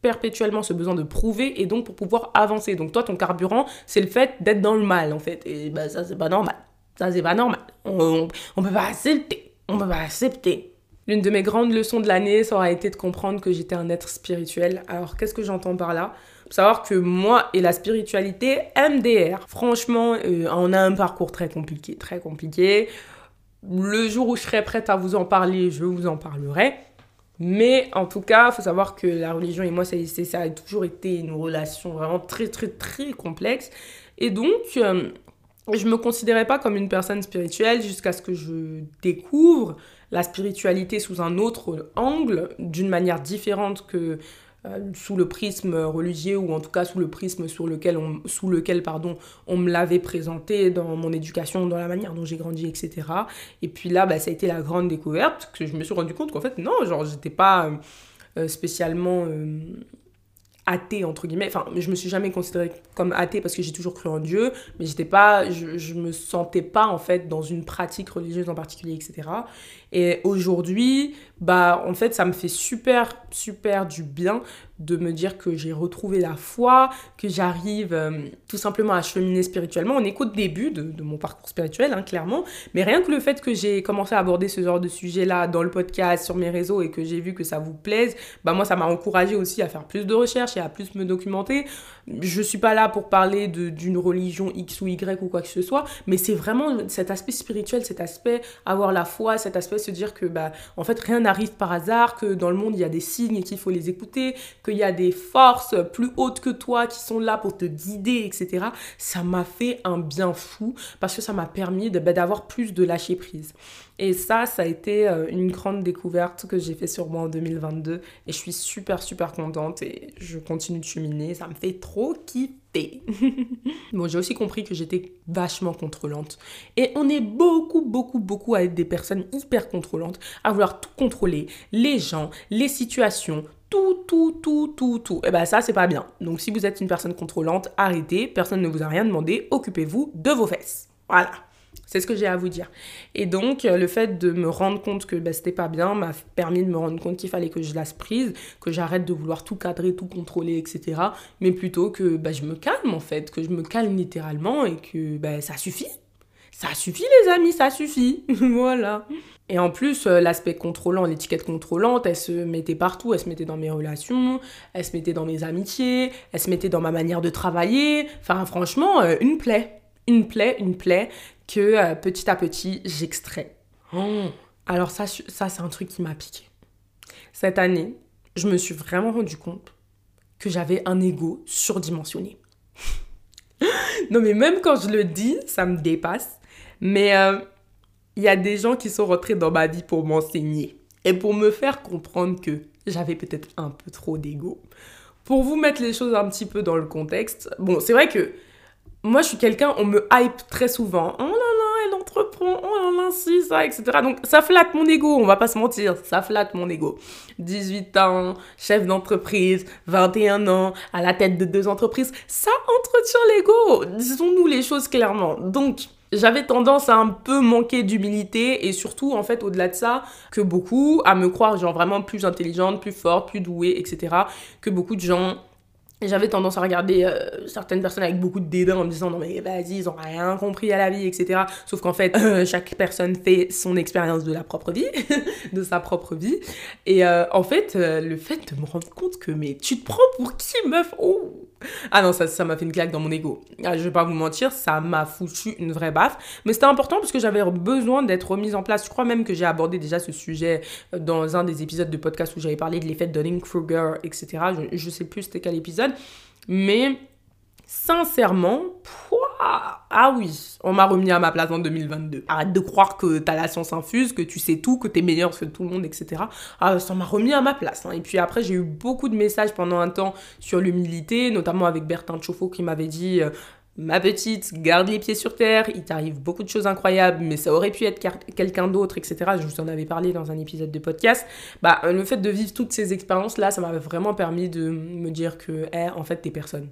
perpétuellement ce besoin de prouver et donc pour pouvoir avancer. Donc toi, ton carburant, c'est le fait d'être dans le mal en fait. Et ben ça, c'est pas normal. Ça, c'est pas normal. On, on, peut pas accepter. On peut pas accepter. L'une de mes grandes leçons de l'année, ça aura été de comprendre que j'étais un être spirituel. Alors, qu'est-ce que j'entends par là? Savoir que moi et la spiritualité, MDR. Franchement, euh, on a un parcours très compliqué, très compliqué. Le jour où je serai prête à vous en parler, je vous en parlerai. Mais en tout cas, faut savoir que la religion et moi, ça, ça, a toujours été une relation vraiment très, très, très complexe. Et donc, euh, je me considérais pas comme une personne spirituelle jusqu'à ce que je découvre la spiritualité sous un autre angle, d'une manière différente que sous le prisme religieux ou en tout cas sous le prisme sur lequel on, sous lequel pardon on me l'avait présenté dans mon éducation dans la manière dont j'ai grandi etc et puis là bah, ça a été la grande découverte que je me suis rendu compte qu'en fait non genre j'étais pas euh, spécialement euh, athée entre guillemets. Enfin je me suis jamais considérée comme athée parce que j'ai toujours cru en Dieu mais j'étais pas je, je me sentais pas en fait dans une pratique religieuse en particulier etc et aujourd'hui bah en fait ça me fait super super du bien de me dire que j'ai retrouvé la foi, que j'arrive euh, tout simplement à cheminer spirituellement. On est qu'au début de, mon parcours spirituel, hein, clairement. Mais rien que le fait que j'ai commencé à aborder ce genre de sujet-là dans le podcast, sur mes réseaux et que j'ai vu que ça vous plaise, bah moi ça m'a encouragé aussi à faire plus de recherches et à plus me documenter. Je suis pas là pour parler d'une religion X ou Y ou quoi que ce soit, mais c'est vraiment cet aspect spirituel, cet aspect avoir la foi, cet aspect se dire que bah en fait rien n'arrive par hasard, que dans le monde il y a des signes et qu'il faut les écouter, qu'il y a des forces plus hautes que toi qui sont là pour te guider, etc. Ça m'a fait un bien fou parce que ça m'a permis bah, d'avoir plus de lâcher prise. Et ça, ça a été euh, une grande découverte que j'ai fait sur moi en 2022 et je suis super super contente et je continue de cheminer, ça me fait trop kiffer. [LAUGHS] bon, j'ai aussi compris que j'étais vachement contrôlante. Et on est beaucoup, beaucoup, beaucoup à être des personnes hyper contrôlantes, à vouloir tout contrôler, les gens, les situations, tout, tout, tout, tout, tout. Et eh ben ça, c'est pas bien. Donc si vous êtes une personne contrôlante, arrêtez, personne ne vous a rien demandé, occupez-vous de vos fesses. Voilà. C'est ce que j'ai à vous dire. Et donc, euh, le fait de me rendre compte que bah, c'était pas bien m'a permis de me rendre compte qu'il fallait que je laisse prise, que j'arrête de vouloir tout cadrer, tout contrôler, etc. Mais plutôt que bah, je me calme en fait, que je me calme littéralement et que bah, ça suffit. Ça suffit les amis, ça suffit. [LAUGHS] voilà. Et en plus, euh, l'aspect contrôlant, l'étiquette contrôlante, elle se mettait partout. Elle se mettait dans mes relations, elle se mettait dans mes amitiés, elle se mettait dans ma manière de travailler. Enfin, franchement, euh, une plaie. Une plaie, une plaie que euh, petit à petit, j'extrais. Oh. Alors ça, ça c'est un truc qui m'a piqué. Cette année, je me suis vraiment rendu compte que j'avais un ego surdimensionné. [LAUGHS] non mais même quand je le dis, ça me dépasse. Mais il y a des gens qui sont rentrés dans ma vie pour m'enseigner et pour me faire comprendre que j'avais peut-être un peu trop d'ego. Pour vous mettre les choses un petit peu dans le contexte, bon, c'est vrai que moi je suis quelqu'un, on me hype très souvent. Oh là là, elle entreprend, oh là là, si, ça, etc. Donc ça flatte mon ego, on va pas se mentir, ça flatte mon ego. 18 ans, chef d'entreprise, 21 ans, à la tête de deux entreprises, ça entretient l'ego. Disons-nous les choses clairement. Donc, j'avais tendance à un peu manquer d'humilité et surtout, en fait, au-delà de ça, que beaucoup, à me croire genre vraiment plus intelligente, plus forte, plus douée, etc. Que beaucoup de gens j'avais tendance à regarder euh, certaines personnes avec beaucoup de dédain en me disant non mais vas-y ils ont rien compris à la vie etc sauf qu'en fait euh, chaque personne fait son expérience de la propre vie [LAUGHS] de sa propre vie. Et euh, en fait le fait de me rendre compte que mais tu te prends pour qui meuf? Oh ah non ça ça m'a fait une claque dans mon ego. Ah, je vais pas vous mentir ça m'a foutu une vraie baffe. Mais c'était important parce que j'avais besoin d'être remise en place. Je crois même que j'ai abordé déjà ce sujet dans un des épisodes de podcast où j'avais parlé de l'effet Dunning-Kruger etc je, je sais plus c'était quel épisode. Mais sincèrement, ah oui, on m'a remis à ma place en 2022. Arrête de croire que t'as la science infuse, que tu sais tout, que t'es meilleur que tout le monde, etc. Ah, ça m'a remis à ma place. Hein. Et puis après, j'ai eu beaucoup de messages pendant un temps sur l'humilité, notamment avec Bertin Chauffeau qui m'avait dit euh, Ma petite, garde les pieds sur terre, il t'arrive beaucoup de choses incroyables, mais ça aurait pu être quelqu'un d'autre, etc. Je vous en avais parlé dans un épisode de podcast. Bah, le fait de vivre toutes ces expériences-là, ça m'avait vraiment permis de me dire que, eh, en fait, t'es personne.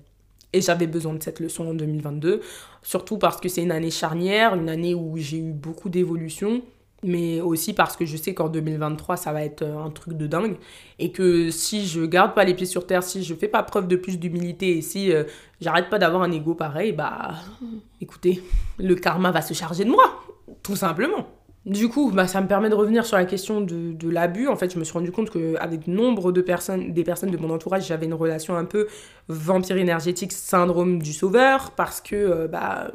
Et j'avais besoin de cette leçon en 2022, surtout parce que c'est une année charnière, une année où j'ai eu beaucoup d'évolution, mais aussi parce que je sais qu'en 2023, ça va être euh, un truc de dingue. Et que si je garde pas les pieds sur terre, si je fais pas preuve de plus d'humilité et si euh, j'arrête pas d'avoir un ego pareil, bah écoutez, le karma va se charger de moi, tout simplement. Du coup, bah, ça me permet de revenir sur la question de, l'abus. En fait, je me suis rendu compte qu'avec nombre de personnes, des personnes de mon entourage, j'avais une relation un peu vampire énergétique, syndrome du sauveur, parce que, euh, bah,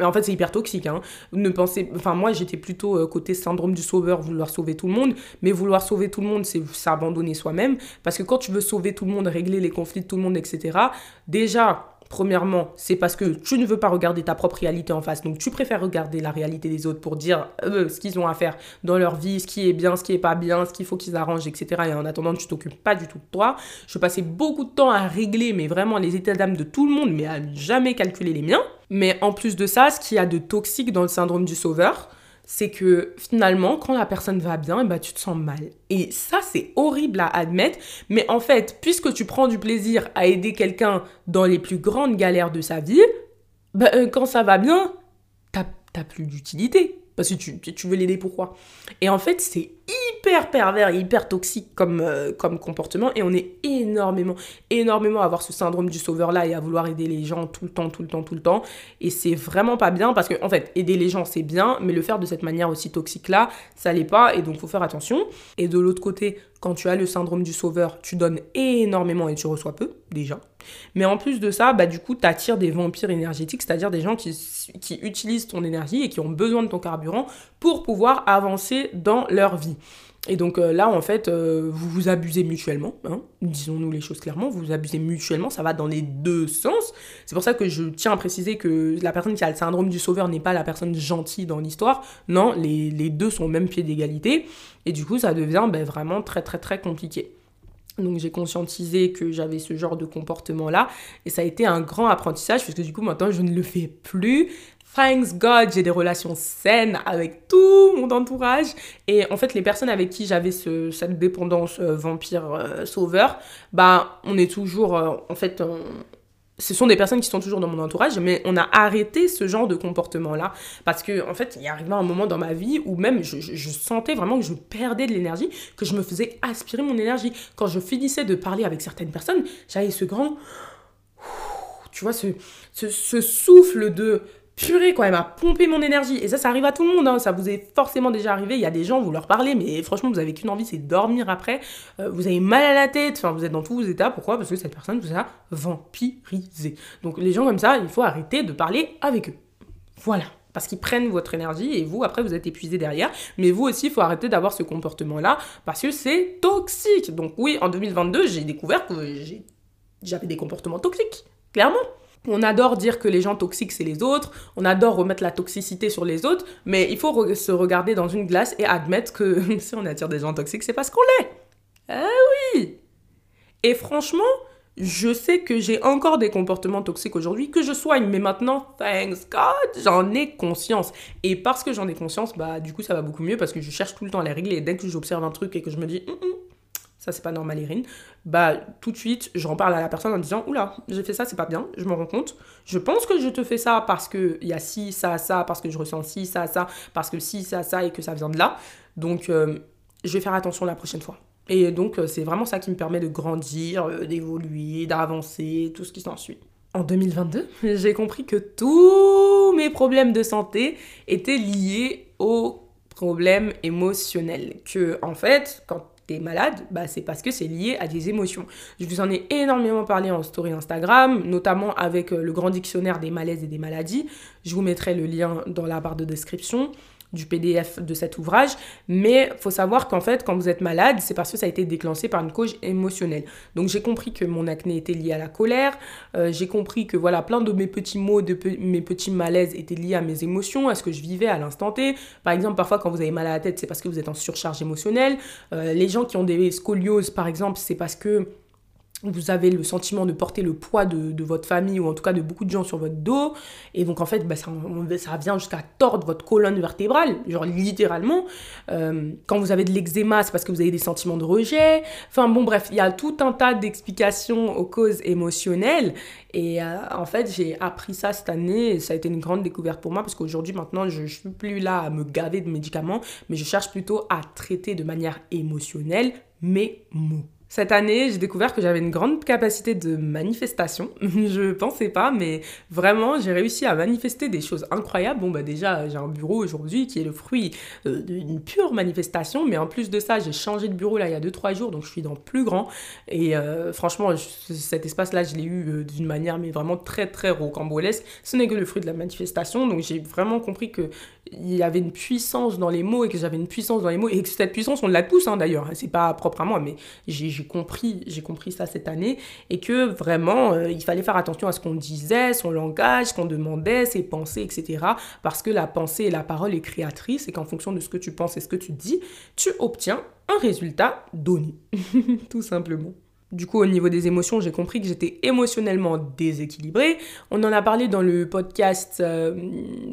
en fait, c'est hyper toxique. Hein. Ne pensez, enfin, moi, j'étais plutôt euh, côté syndrome du sauveur, vouloir sauver tout le monde, mais vouloir sauver tout le monde, c'est s'abandonner soi-même, parce que quand tu veux sauver tout le monde, régler les conflits de tout le monde, etc., déjà, Premièrement, c'est parce que tu ne veux pas regarder ta propre réalité en face. Donc tu préfères regarder la réalité des autres pour dire euh, ce qu'ils ont à faire dans leur vie, ce qui est bien, ce qui est pas bien, ce qu'il faut qu'ils arrangent, etc. Et en attendant, tu t'occupes pas du tout de toi. Je passais beaucoup de temps à régler, mais vraiment les états d'âme de tout le monde, mais à jamais calculer les miens. Mais en plus de ça, ce qu'il y a de toxique dans le syndrome du sauveur, c'est que finalement, quand la personne va bien, ben, tu te sens mal. Et ça, c'est horrible à admettre. Mais en fait, puisque tu prends du plaisir à aider quelqu'un dans les plus grandes galères de sa vie, euh, quand ça va bien, t'as plus d'utilité. Parce que tu, veux l'aider pourquoi? Et en fait, c'est hyper pervers hyper toxique comme, euh, comme comportement. Et on est énormément, énormément à avoir ce syndrome du sauveur-là et à vouloir aider les gens tout le temps, tout le temps, tout le temps. Et c'est vraiment pas bien parce que, en fait, aider les gens, c'est bien, mais le faire de cette manière aussi toxique-là, ça l'est pas. Et donc, faut faire attention. Et de l'autre côté, quand tu as le syndrome du sauveur, tu donnes énormément et tu reçois peu, déjà. Mais en plus de ça, bah, du coup, tu attires des vampires énergétiques, c'est-à-dire des gens qui, utilisent ton énergie et qui ont besoin de ton carburant pour pouvoir avancer dans leur vie. Et donc euh, là, en fait, euh, vous vous abusez mutuellement, hein, disons-nous les choses clairement, vous vous abusez mutuellement, ça va dans les deux sens. C'est pour ça que je tiens à préciser que la personne qui a le syndrome du sauveur n'est pas la personne gentille dans l'histoire. Non, les, les, deux sont au même pied d'égalité. Et du coup, ça devient ben, vraiment très très très compliqué. Donc j'ai conscientisé que j'avais ce genre de comportement-là et ça a été un grand apprentissage parce que du coup maintenant je ne le fais plus. Thanks God, j'ai des relations saines avec tout mon entourage. Et en fait, les personnes avec qui j'avais ce, cette dépendance euh, vampire-sauveur, euh, bah, on est toujours, euh, en fait, ce sont des personnes qui sont toujours dans mon entourage, mais on a arrêté ce genre de comportement-là. Parce que, en fait, il y arrivé un moment dans ma vie où même je, sentais vraiment que je perdais de l'énergie, que je me faisais aspirer mon énergie. Quand je finissais de parler avec certaines personnes, j'avais ce grand. Tu vois, ce, ce souffle de purée quand même à pomper mon énergie. Et ça, ça arrive à tout le monde. Hein. Ça vous est forcément déjà arrivé. Il y a des gens, vous leur parlez, mais franchement, vous avez qu'une envie, c'est dormir après. Euh, vous avez mal à la tête. Enfin, vous êtes dans tous vos états. Pourquoi? Parce que cette personne vous a vampirisé. Donc, les gens comme ça, il faut arrêter de parler avec eux. Voilà. Parce qu'ils prennent votre énergie et vous, après, vous êtes épuisé derrière. Mais vous aussi, il faut arrêter d'avoir ce comportement-là parce que c'est toxique. Donc, oui, en 2022, j'ai découvert que j'avais des comportements toxiques. Clairement. On adore dire que les gens toxiques, c'est les autres. On adore remettre la toxicité sur les autres. Mais il faut se regarder dans une glace et admettre que [LAUGHS] si on attire des gens toxiques, c'est parce qu'on l'est. Ah oui Et franchement, je sais que j'ai encore des comportements toxiques aujourd'hui que je soigne. Mais maintenant, thanks God, j'en ai conscience. Et parce que j'en ai conscience, bah du coup, ça va beaucoup mieux parce que je cherche tout le temps à les régler. Et dès que j'observe un truc et que je me dis... Hum, hum, ça c'est pas normal Irine, bah tout de suite j'en parle à la personne en disant oula j'ai fait ça c'est pas bien, je me rends compte, je pense que je te fais ça parce que il y a ci, ça, ça, parce que je ressens ci, ça, ça, parce que si, ça, ça et que ça vient de là, donc euh, je vais faire attention la prochaine fois. Et donc euh, c'est vraiment ça qui me permet de grandir, euh, d'évoluer, d'avancer, tout ce qui s'ensuit. En 2022, [LAUGHS] j'ai compris que tous mes problèmes de santé étaient liés aux problèmes émotionnels. Que en fait, quand t'es malade, bah c'est parce que c'est lié à des émotions. Je vous en ai énormément parlé en story Instagram, notamment avec euh, le grand dictionnaire des malaises et des maladies. Je vous mettrai le lien dans la barre de description du PDF de cet ouvrage, mais faut savoir qu'en fait, quand vous êtes malade, c'est parce que ça a été déclenché par une cause émotionnelle. Donc j'ai compris que mon acné était lié à la colère, euh, j'ai compris que voilà, plein de mes petits mots, de mes petits malaises étaient liés à mes émotions, à ce que je vivais à l'instant T. Par exemple, parfois quand vous avez mal à la tête, c'est parce que vous êtes en surcharge émotionnelle. Euh, les gens qui ont des scolioses, par exemple, c'est parce que vous avez le sentiment de porter le poids de, votre famille ou en tout cas de beaucoup de gens sur votre dos. Et donc en fait, bah, ça, ça vient jusqu'à tordre votre colonne vertébrale, genre littéralement. Euh, quand vous avez de l'eczéma, c'est parce que vous avez des sentiments de rejet. Enfin bon, bref, il y a tout un tas d'explications aux causes émotionnelles. Et euh, en fait, j'ai appris ça cette année et ça a été une grande découverte pour moi parce qu'aujourd'hui, maintenant, je ne suis plus là à me gaver de médicaments, mais je cherche plutôt à traiter de manière émotionnelle mes mots. Cette année, j'ai découvert que j'avais une grande capacité de manifestation. [LAUGHS] je pensais pas, mais vraiment, j'ai réussi à manifester des choses incroyables. Bon, bah déjà, j'ai un bureau aujourd'hui qui est le fruit euh, d'une pure manifestation, mais en plus de ça, j'ai changé de bureau là il y a 2-3 jours, donc je suis dans plus grand. Et euh, franchement, cet espace-là, je l'ai eu euh, d'une manière, mais vraiment très, très rocambolesque. Ce n'est que le fruit de la manifestation, donc j'ai vraiment compris que il y avait une puissance dans les mots et que j'avais une puissance dans les mots et que cette puissance, on la tous hein, d'ailleurs. C'est pas propre à moi, mais j'ai j'ai compris, j'ai compris ça cette année et que vraiment euh, il fallait faire attention à ce qu'on disait, son langage, ce qu'on demandait, ses pensées, etc. Parce que la pensée et la parole est créatrice et qu'en fonction de ce que tu penses et ce que tu dis, tu obtiens un résultat donné, [LAUGHS] tout simplement. Du coup, au niveau des émotions, j'ai compris que j'étais émotionnellement déséquilibrée. On en a parlé dans le podcast euh,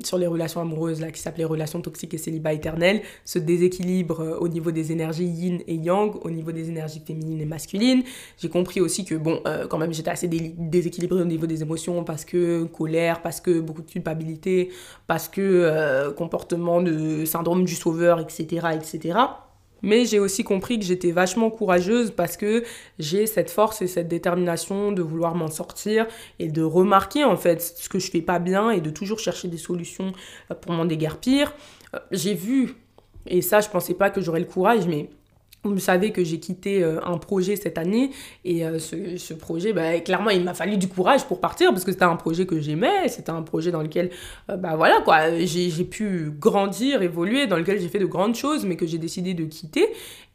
sur les relations amoureuses là, qui s'appelait Relations toxiques et célibat éternel. Ce déséquilibre euh, au niveau des énergies yin et yang, au niveau des énergies féminines et masculines. J'ai compris aussi que, bon, euh, quand même, j'étais assez déséquilibrée au niveau des émotions parce que colère, parce que beaucoup de culpabilité, parce que comportement de syndrome du sauveur, etc., etc. Mais j'ai aussi compris que j'étais vachement courageuse parce que j'ai cette force et cette détermination de vouloir m'en sortir et de remarquer en fait ce que je fais pas bien et de toujours chercher des solutions pour m'en déguerpir. Euh, j'ai vu, et ça je pensais pas que j'aurais le courage, mais vous savez que j'ai quitté euh, un projet cette année et euh, ce, projet, bah, clairement, il m'a fallu du courage pour partir parce que c'était un projet que j'aimais, c'était un projet dans lequel, euh, bah voilà quoi, j'ai pu grandir, évoluer, dans lequel j'ai fait de grandes choses, mais que j'ai décidé de quitter.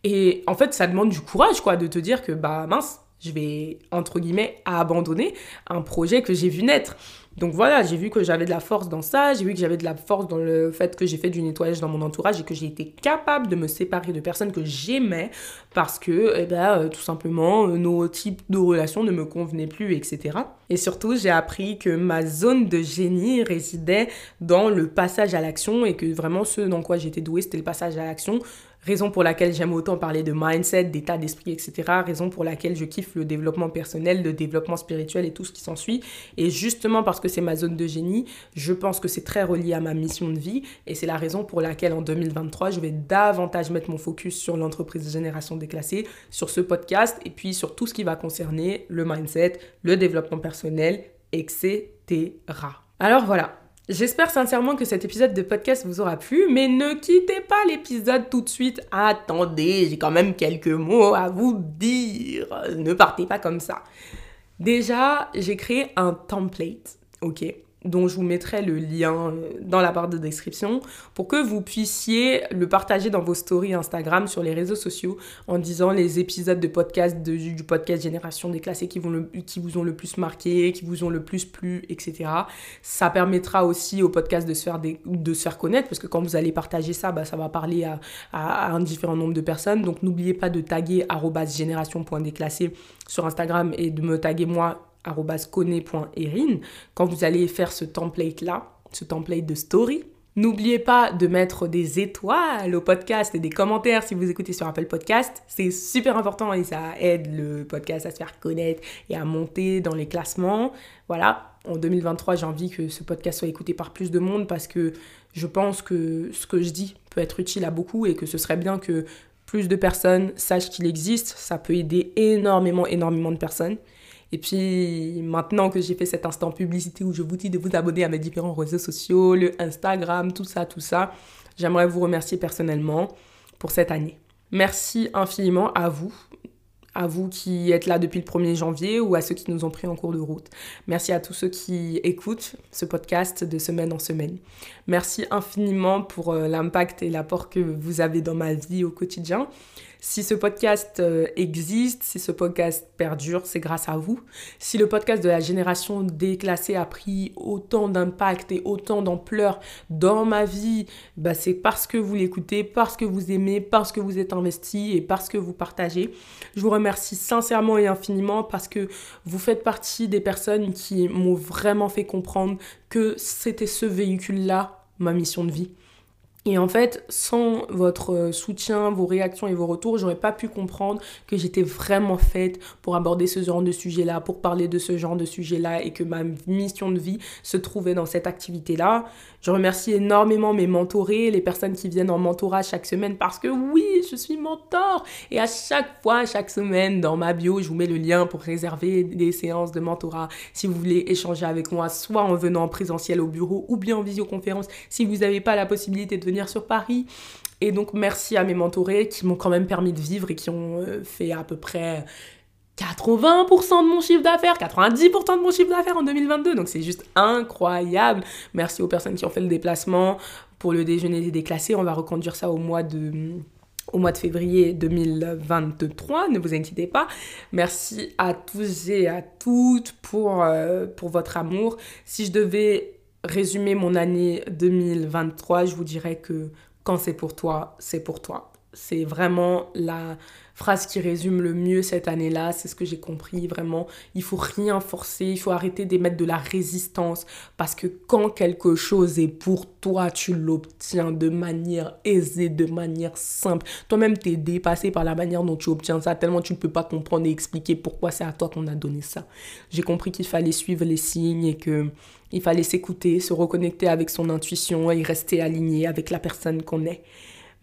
Et en fait, ça demande du courage quoi, de te dire que bah mince, je vais entre guillemets abandonner un projet que j'ai vu naître. Donc voilà, j'ai vu que j'avais de la force dans ça, j'ai vu que j'avais de la force dans le fait que j'ai fait du nettoyage dans mon entourage et que j'ai été capable de me séparer de personnes que j'aimais parce que, eh ben, euh, tout simplement, euh, nos types de relations ne me convenaient plus, etc. Et surtout, j'ai appris que ma zone de génie résidait dans le passage à l'action et que vraiment ce dans quoi j'étais douée, c'était le passage à l'action raison pour laquelle j'aime autant parler de mindset, d'état d'esprit, etc. Raison pour laquelle je kiffe le développement personnel, le développement spirituel et tout ce qui s'ensuit. Et justement parce que c'est ma zone de génie, je pense que c'est très relié à ma mission de vie. Et c'est la raison pour laquelle en 2023, je vais davantage mettre mon focus sur l'entreprise de génération déclassée, sur ce podcast et puis sur tout ce qui va concerner le mindset, le développement personnel, etc. Alors voilà, J'espère sincèrement que cet épisode de podcast vous aura plu, mais ne quittez pas l'épisode tout de suite. Attendez, j'ai quand même quelques mots à vous dire. Ne partez pas comme ça. Déjà, j'ai créé un template, ok? Dont je vous mettrai le lien euh, dans la barre de description pour que vous puissiez le partager dans vos stories Instagram sur les réseaux sociaux en disant les épisodes de podcast du podcast Génération déclassée qui, qui vous ont le plus marqué, qui vous ont le plus plu, etc. Ça permettra aussi au podcast de se faire, de se faire connaître parce que quand vous allez partager ça, bah, ça va parler à, un différent nombre de personnes. Donc n'oubliez pas de taguer génération.déclassé sur Instagram et de me taguer moi cone.erin, quand vous allez faire ce template-là, ce template de story, N'oubliez pas de mettre des étoiles au podcast et des commentaires si vous écoutez sur Apple Podcast. C'est super important et ça aide le podcast à se faire connaître et à monter dans les classements. Voilà, en 2023, j'ai envie que ce podcast soit écouté par plus de monde parce que je pense que ce que je dis peut être utile à beaucoup et que ce serait bien que plus de personnes sachent qu'il existe. Ça peut aider énormément, énormément de personnes. Et puis maintenant que j'ai fait cet instant publicité où je vous dis de vous abonner à mes différents réseaux sociaux, le Instagram, tout ça, tout ça, j'aimerais vous remercier personnellement pour cette année. Merci infiniment à vous, à vous qui êtes là depuis le 1er janvier ou à ceux qui nous ont pris en cours de route. Merci à tous ceux qui écoutent ce podcast de semaine en semaine. Merci infiniment pour euh, l'impact et l'apport que vous avez dans ma vie au quotidien. Si ce podcast euh, existe, si ce podcast perdure, c'est grâce à vous. Si le podcast de la génération déclassée a pris autant d'impact et autant d'ampleur dans ma vie, bah c'est parce que vous l'écoutez, parce que vous aimez, parce que vous êtes investi et parce que vous partagez. Je vous remercie sincèrement et infiniment parce que vous faites partie des personnes qui m'ont vraiment fait comprendre que c'était ce véhicule-là, ma mission de vie. Et en fait, sans votre euh, soutien, vos réactions et vos retours, j'aurais pas pu comprendre que j'étais vraiment faite pour aborder ce genre de sujet-là, pour parler de ce genre de sujet-là et que ma mission de vie se trouvait dans cette activité-là. Je remercie énormément mes mentorés, les personnes qui viennent en mentorat chaque semaine parce que oui, je suis mentor. Et à chaque fois, chaque semaine, dans ma bio, je vous mets le lien pour réserver des séances de mentorat si vous voulez échanger avec moi, soit en venant en présentiel au bureau ou bien en visioconférence si vous n'avez pas la possibilité de venir sur Paris. Et donc, merci à mes mentorés qui m'ont quand même permis de vivre et qui ont euh, fait à peu près 80% de mon chiffre d'affaires, 90% de mon chiffre d'affaires en 2022. Donc c'est juste incroyable. Merci aux personnes qui ont fait le déplacement pour le déjeuner des déclassés. On va reconduire ça au mois de au mois de février 2023, ne vous inquiétez pas. Merci à tous et à toutes pour, euh, pour votre amour. Si je devais résumer mon année 2023, je vous dirais que quand c'est pour toi, c'est pour toi. C'est vraiment la phrase qui résume le mieux cette année-là. C'est ce que j'ai compris vraiment. Il faut rien forcer, il faut arrêter d'émettre de la résistance parce que quand quelque chose est pour toi, tu l'obtiens de manière aisée, de manière simple. Toi-même, tu es dépassé par la manière dont tu obtiens ça tellement tu ne peux pas comprendre et expliquer pourquoi c'est à toi qu'on a donné ça. J'ai compris qu'il fallait suivre les signes et que il fallait s'écouter, se reconnecter avec son intuition et rester aligné avec la personne qu'on est.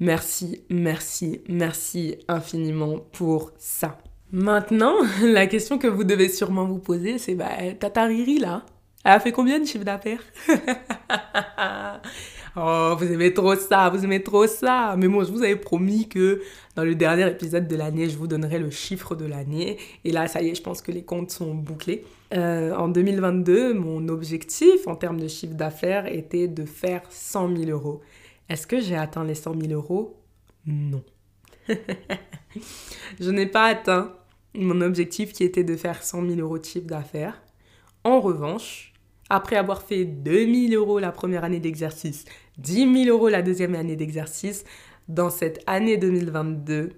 Merci, merci, merci infiniment pour ça. Maintenant, [LAUGHS] la question que vous devez sûrement vous poser, c'est bah, Tata Riri là, elle a fait combien de chiffre d'affaires? [LAUGHS] Oh, vous aimez trop ça, vous aimez trop ça. Mais moi, je vous avais promis que dans le dernier épisode de l'année, je vous donnerai le chiffre de l'année. Et là, ça y est, je pense que les comptes sont bouclés. Euh, en 2022, mon objectif en termes de chiffre d'affaires était de faire 100 000 euros. Est-ce que j'ai atteint les 100 000 euros? Non. [LAUGHS] je n'ai pas atteint mon objectif qui était de faire 100 000 euros de chiffre d'affaires. En revanche, après avoir fait 2 000 euros la première année d'exercice, 10 000 euros la deuxième année d'exercice, dans cette année 2022,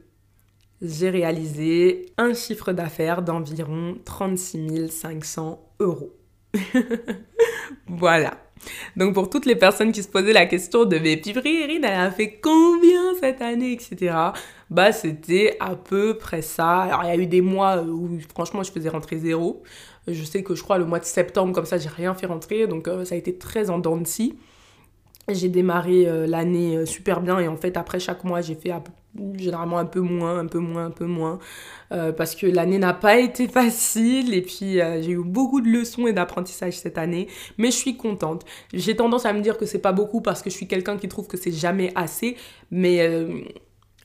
j'ai réalisé un chiffre d'affaires d'environ 36 500 euros. [LAUGHS] voilà. Donc pour toutes les personnes qui se posaient la question de mais puis elle a fait combien cette année, etc. Bah c'était à peu près ça. Alors il y a eu des mois où franchement je faisais rentrer zéro. Je sais que je crois le mois de septembre comme ça j'ai rien fait rentrer donc euh, ça a été très en. J'ai démarré euh, l'année euh, super bien et en fait après chaque mois j'ai fait généralement un peu moins, un peu moins, un peu moins euh, parce que l'année n'a pas été [LAUGHS] facile et puis j'ai eu beaucoup de leçons et d'apprentissage cette année mais je suis contente. J'ai tendance à me dire que c'est pas beaucoup parce que je suis quelqu'un qui trouve que c'est jamais assez mais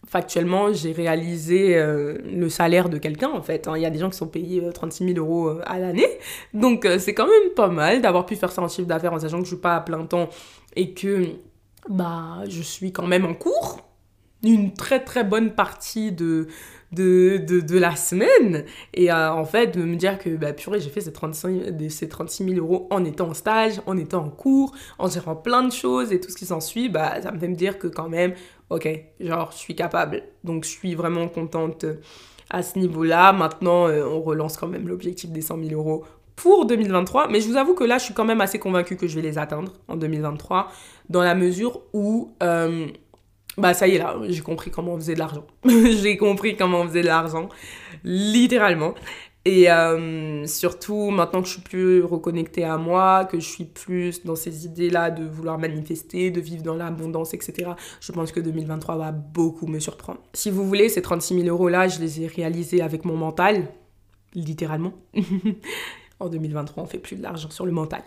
factuellement, j'ai réalisé le salaire de quelqu'un en fait. Hein. Il y a des gens qui sont payés 36 000 euros à l'année. Donc c'est quand même pas mal d'avoir pu faire ça en chiffre d'affaires en sachant que je suis pas à plein temps et que bah, je suis quand même en cours une très très bonne partie de, de, de, la semaine. Et euh, en fait, de me dire que, bah, purée, j'ai fait ces 35, ces 36 000 euros en étant en stage, en étant en cours, en gérant plein de choses et tout ce qui s'ensuit, bah, ça me fait me dire que quand même, ok, genre, je suis capable. Donc, je suis vraiment contente à ce niveau-là. Maintenant, euh, on relance quand même l'objectif des 100 000 euros pour 2023. Mais je vous avoue que là, je suis quand même assez convaincue que je vais les atteindre en 2023, dans la mesure où, euh, bah ça y est là, j'ai compris comment on faisait de l'argent. [LAUGHS] j'ai compris comment on faisait de l'argent, littéralement. Et euh, surtout, maintenant que je suis plus reconnectée à moi, que je suis plus dans ces idées-là de vouloir manifester, de vivre dans l'abondance, etc., je pense que 2023 va beaucoup me surprendre. Si vous voulez, ces 36 000 euros-là, je les ai réalisés avec mon mental, littéralement. [LAUGHS] En 2023, on fait plus de l'argent sur le mental.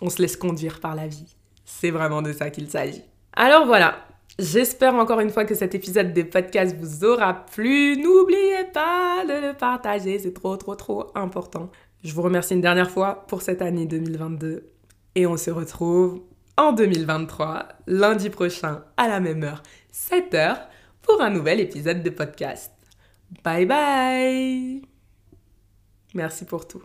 On se laisse conduire par la vie. C'est vraiment de ça qu'il s'agit. Alors voilà, J'espère encore une fois que cet épisode des podcasts vous aura plu. N'oubliez pas de le partager, c'est trop trop trop important. Je vous remercie une dernière fois pour cette année 2022 et on se retrouve en 2023, lundi prochain à la même heure, 7h, pour un nouvel épisode de podcast. Bye bye Merci pour tout.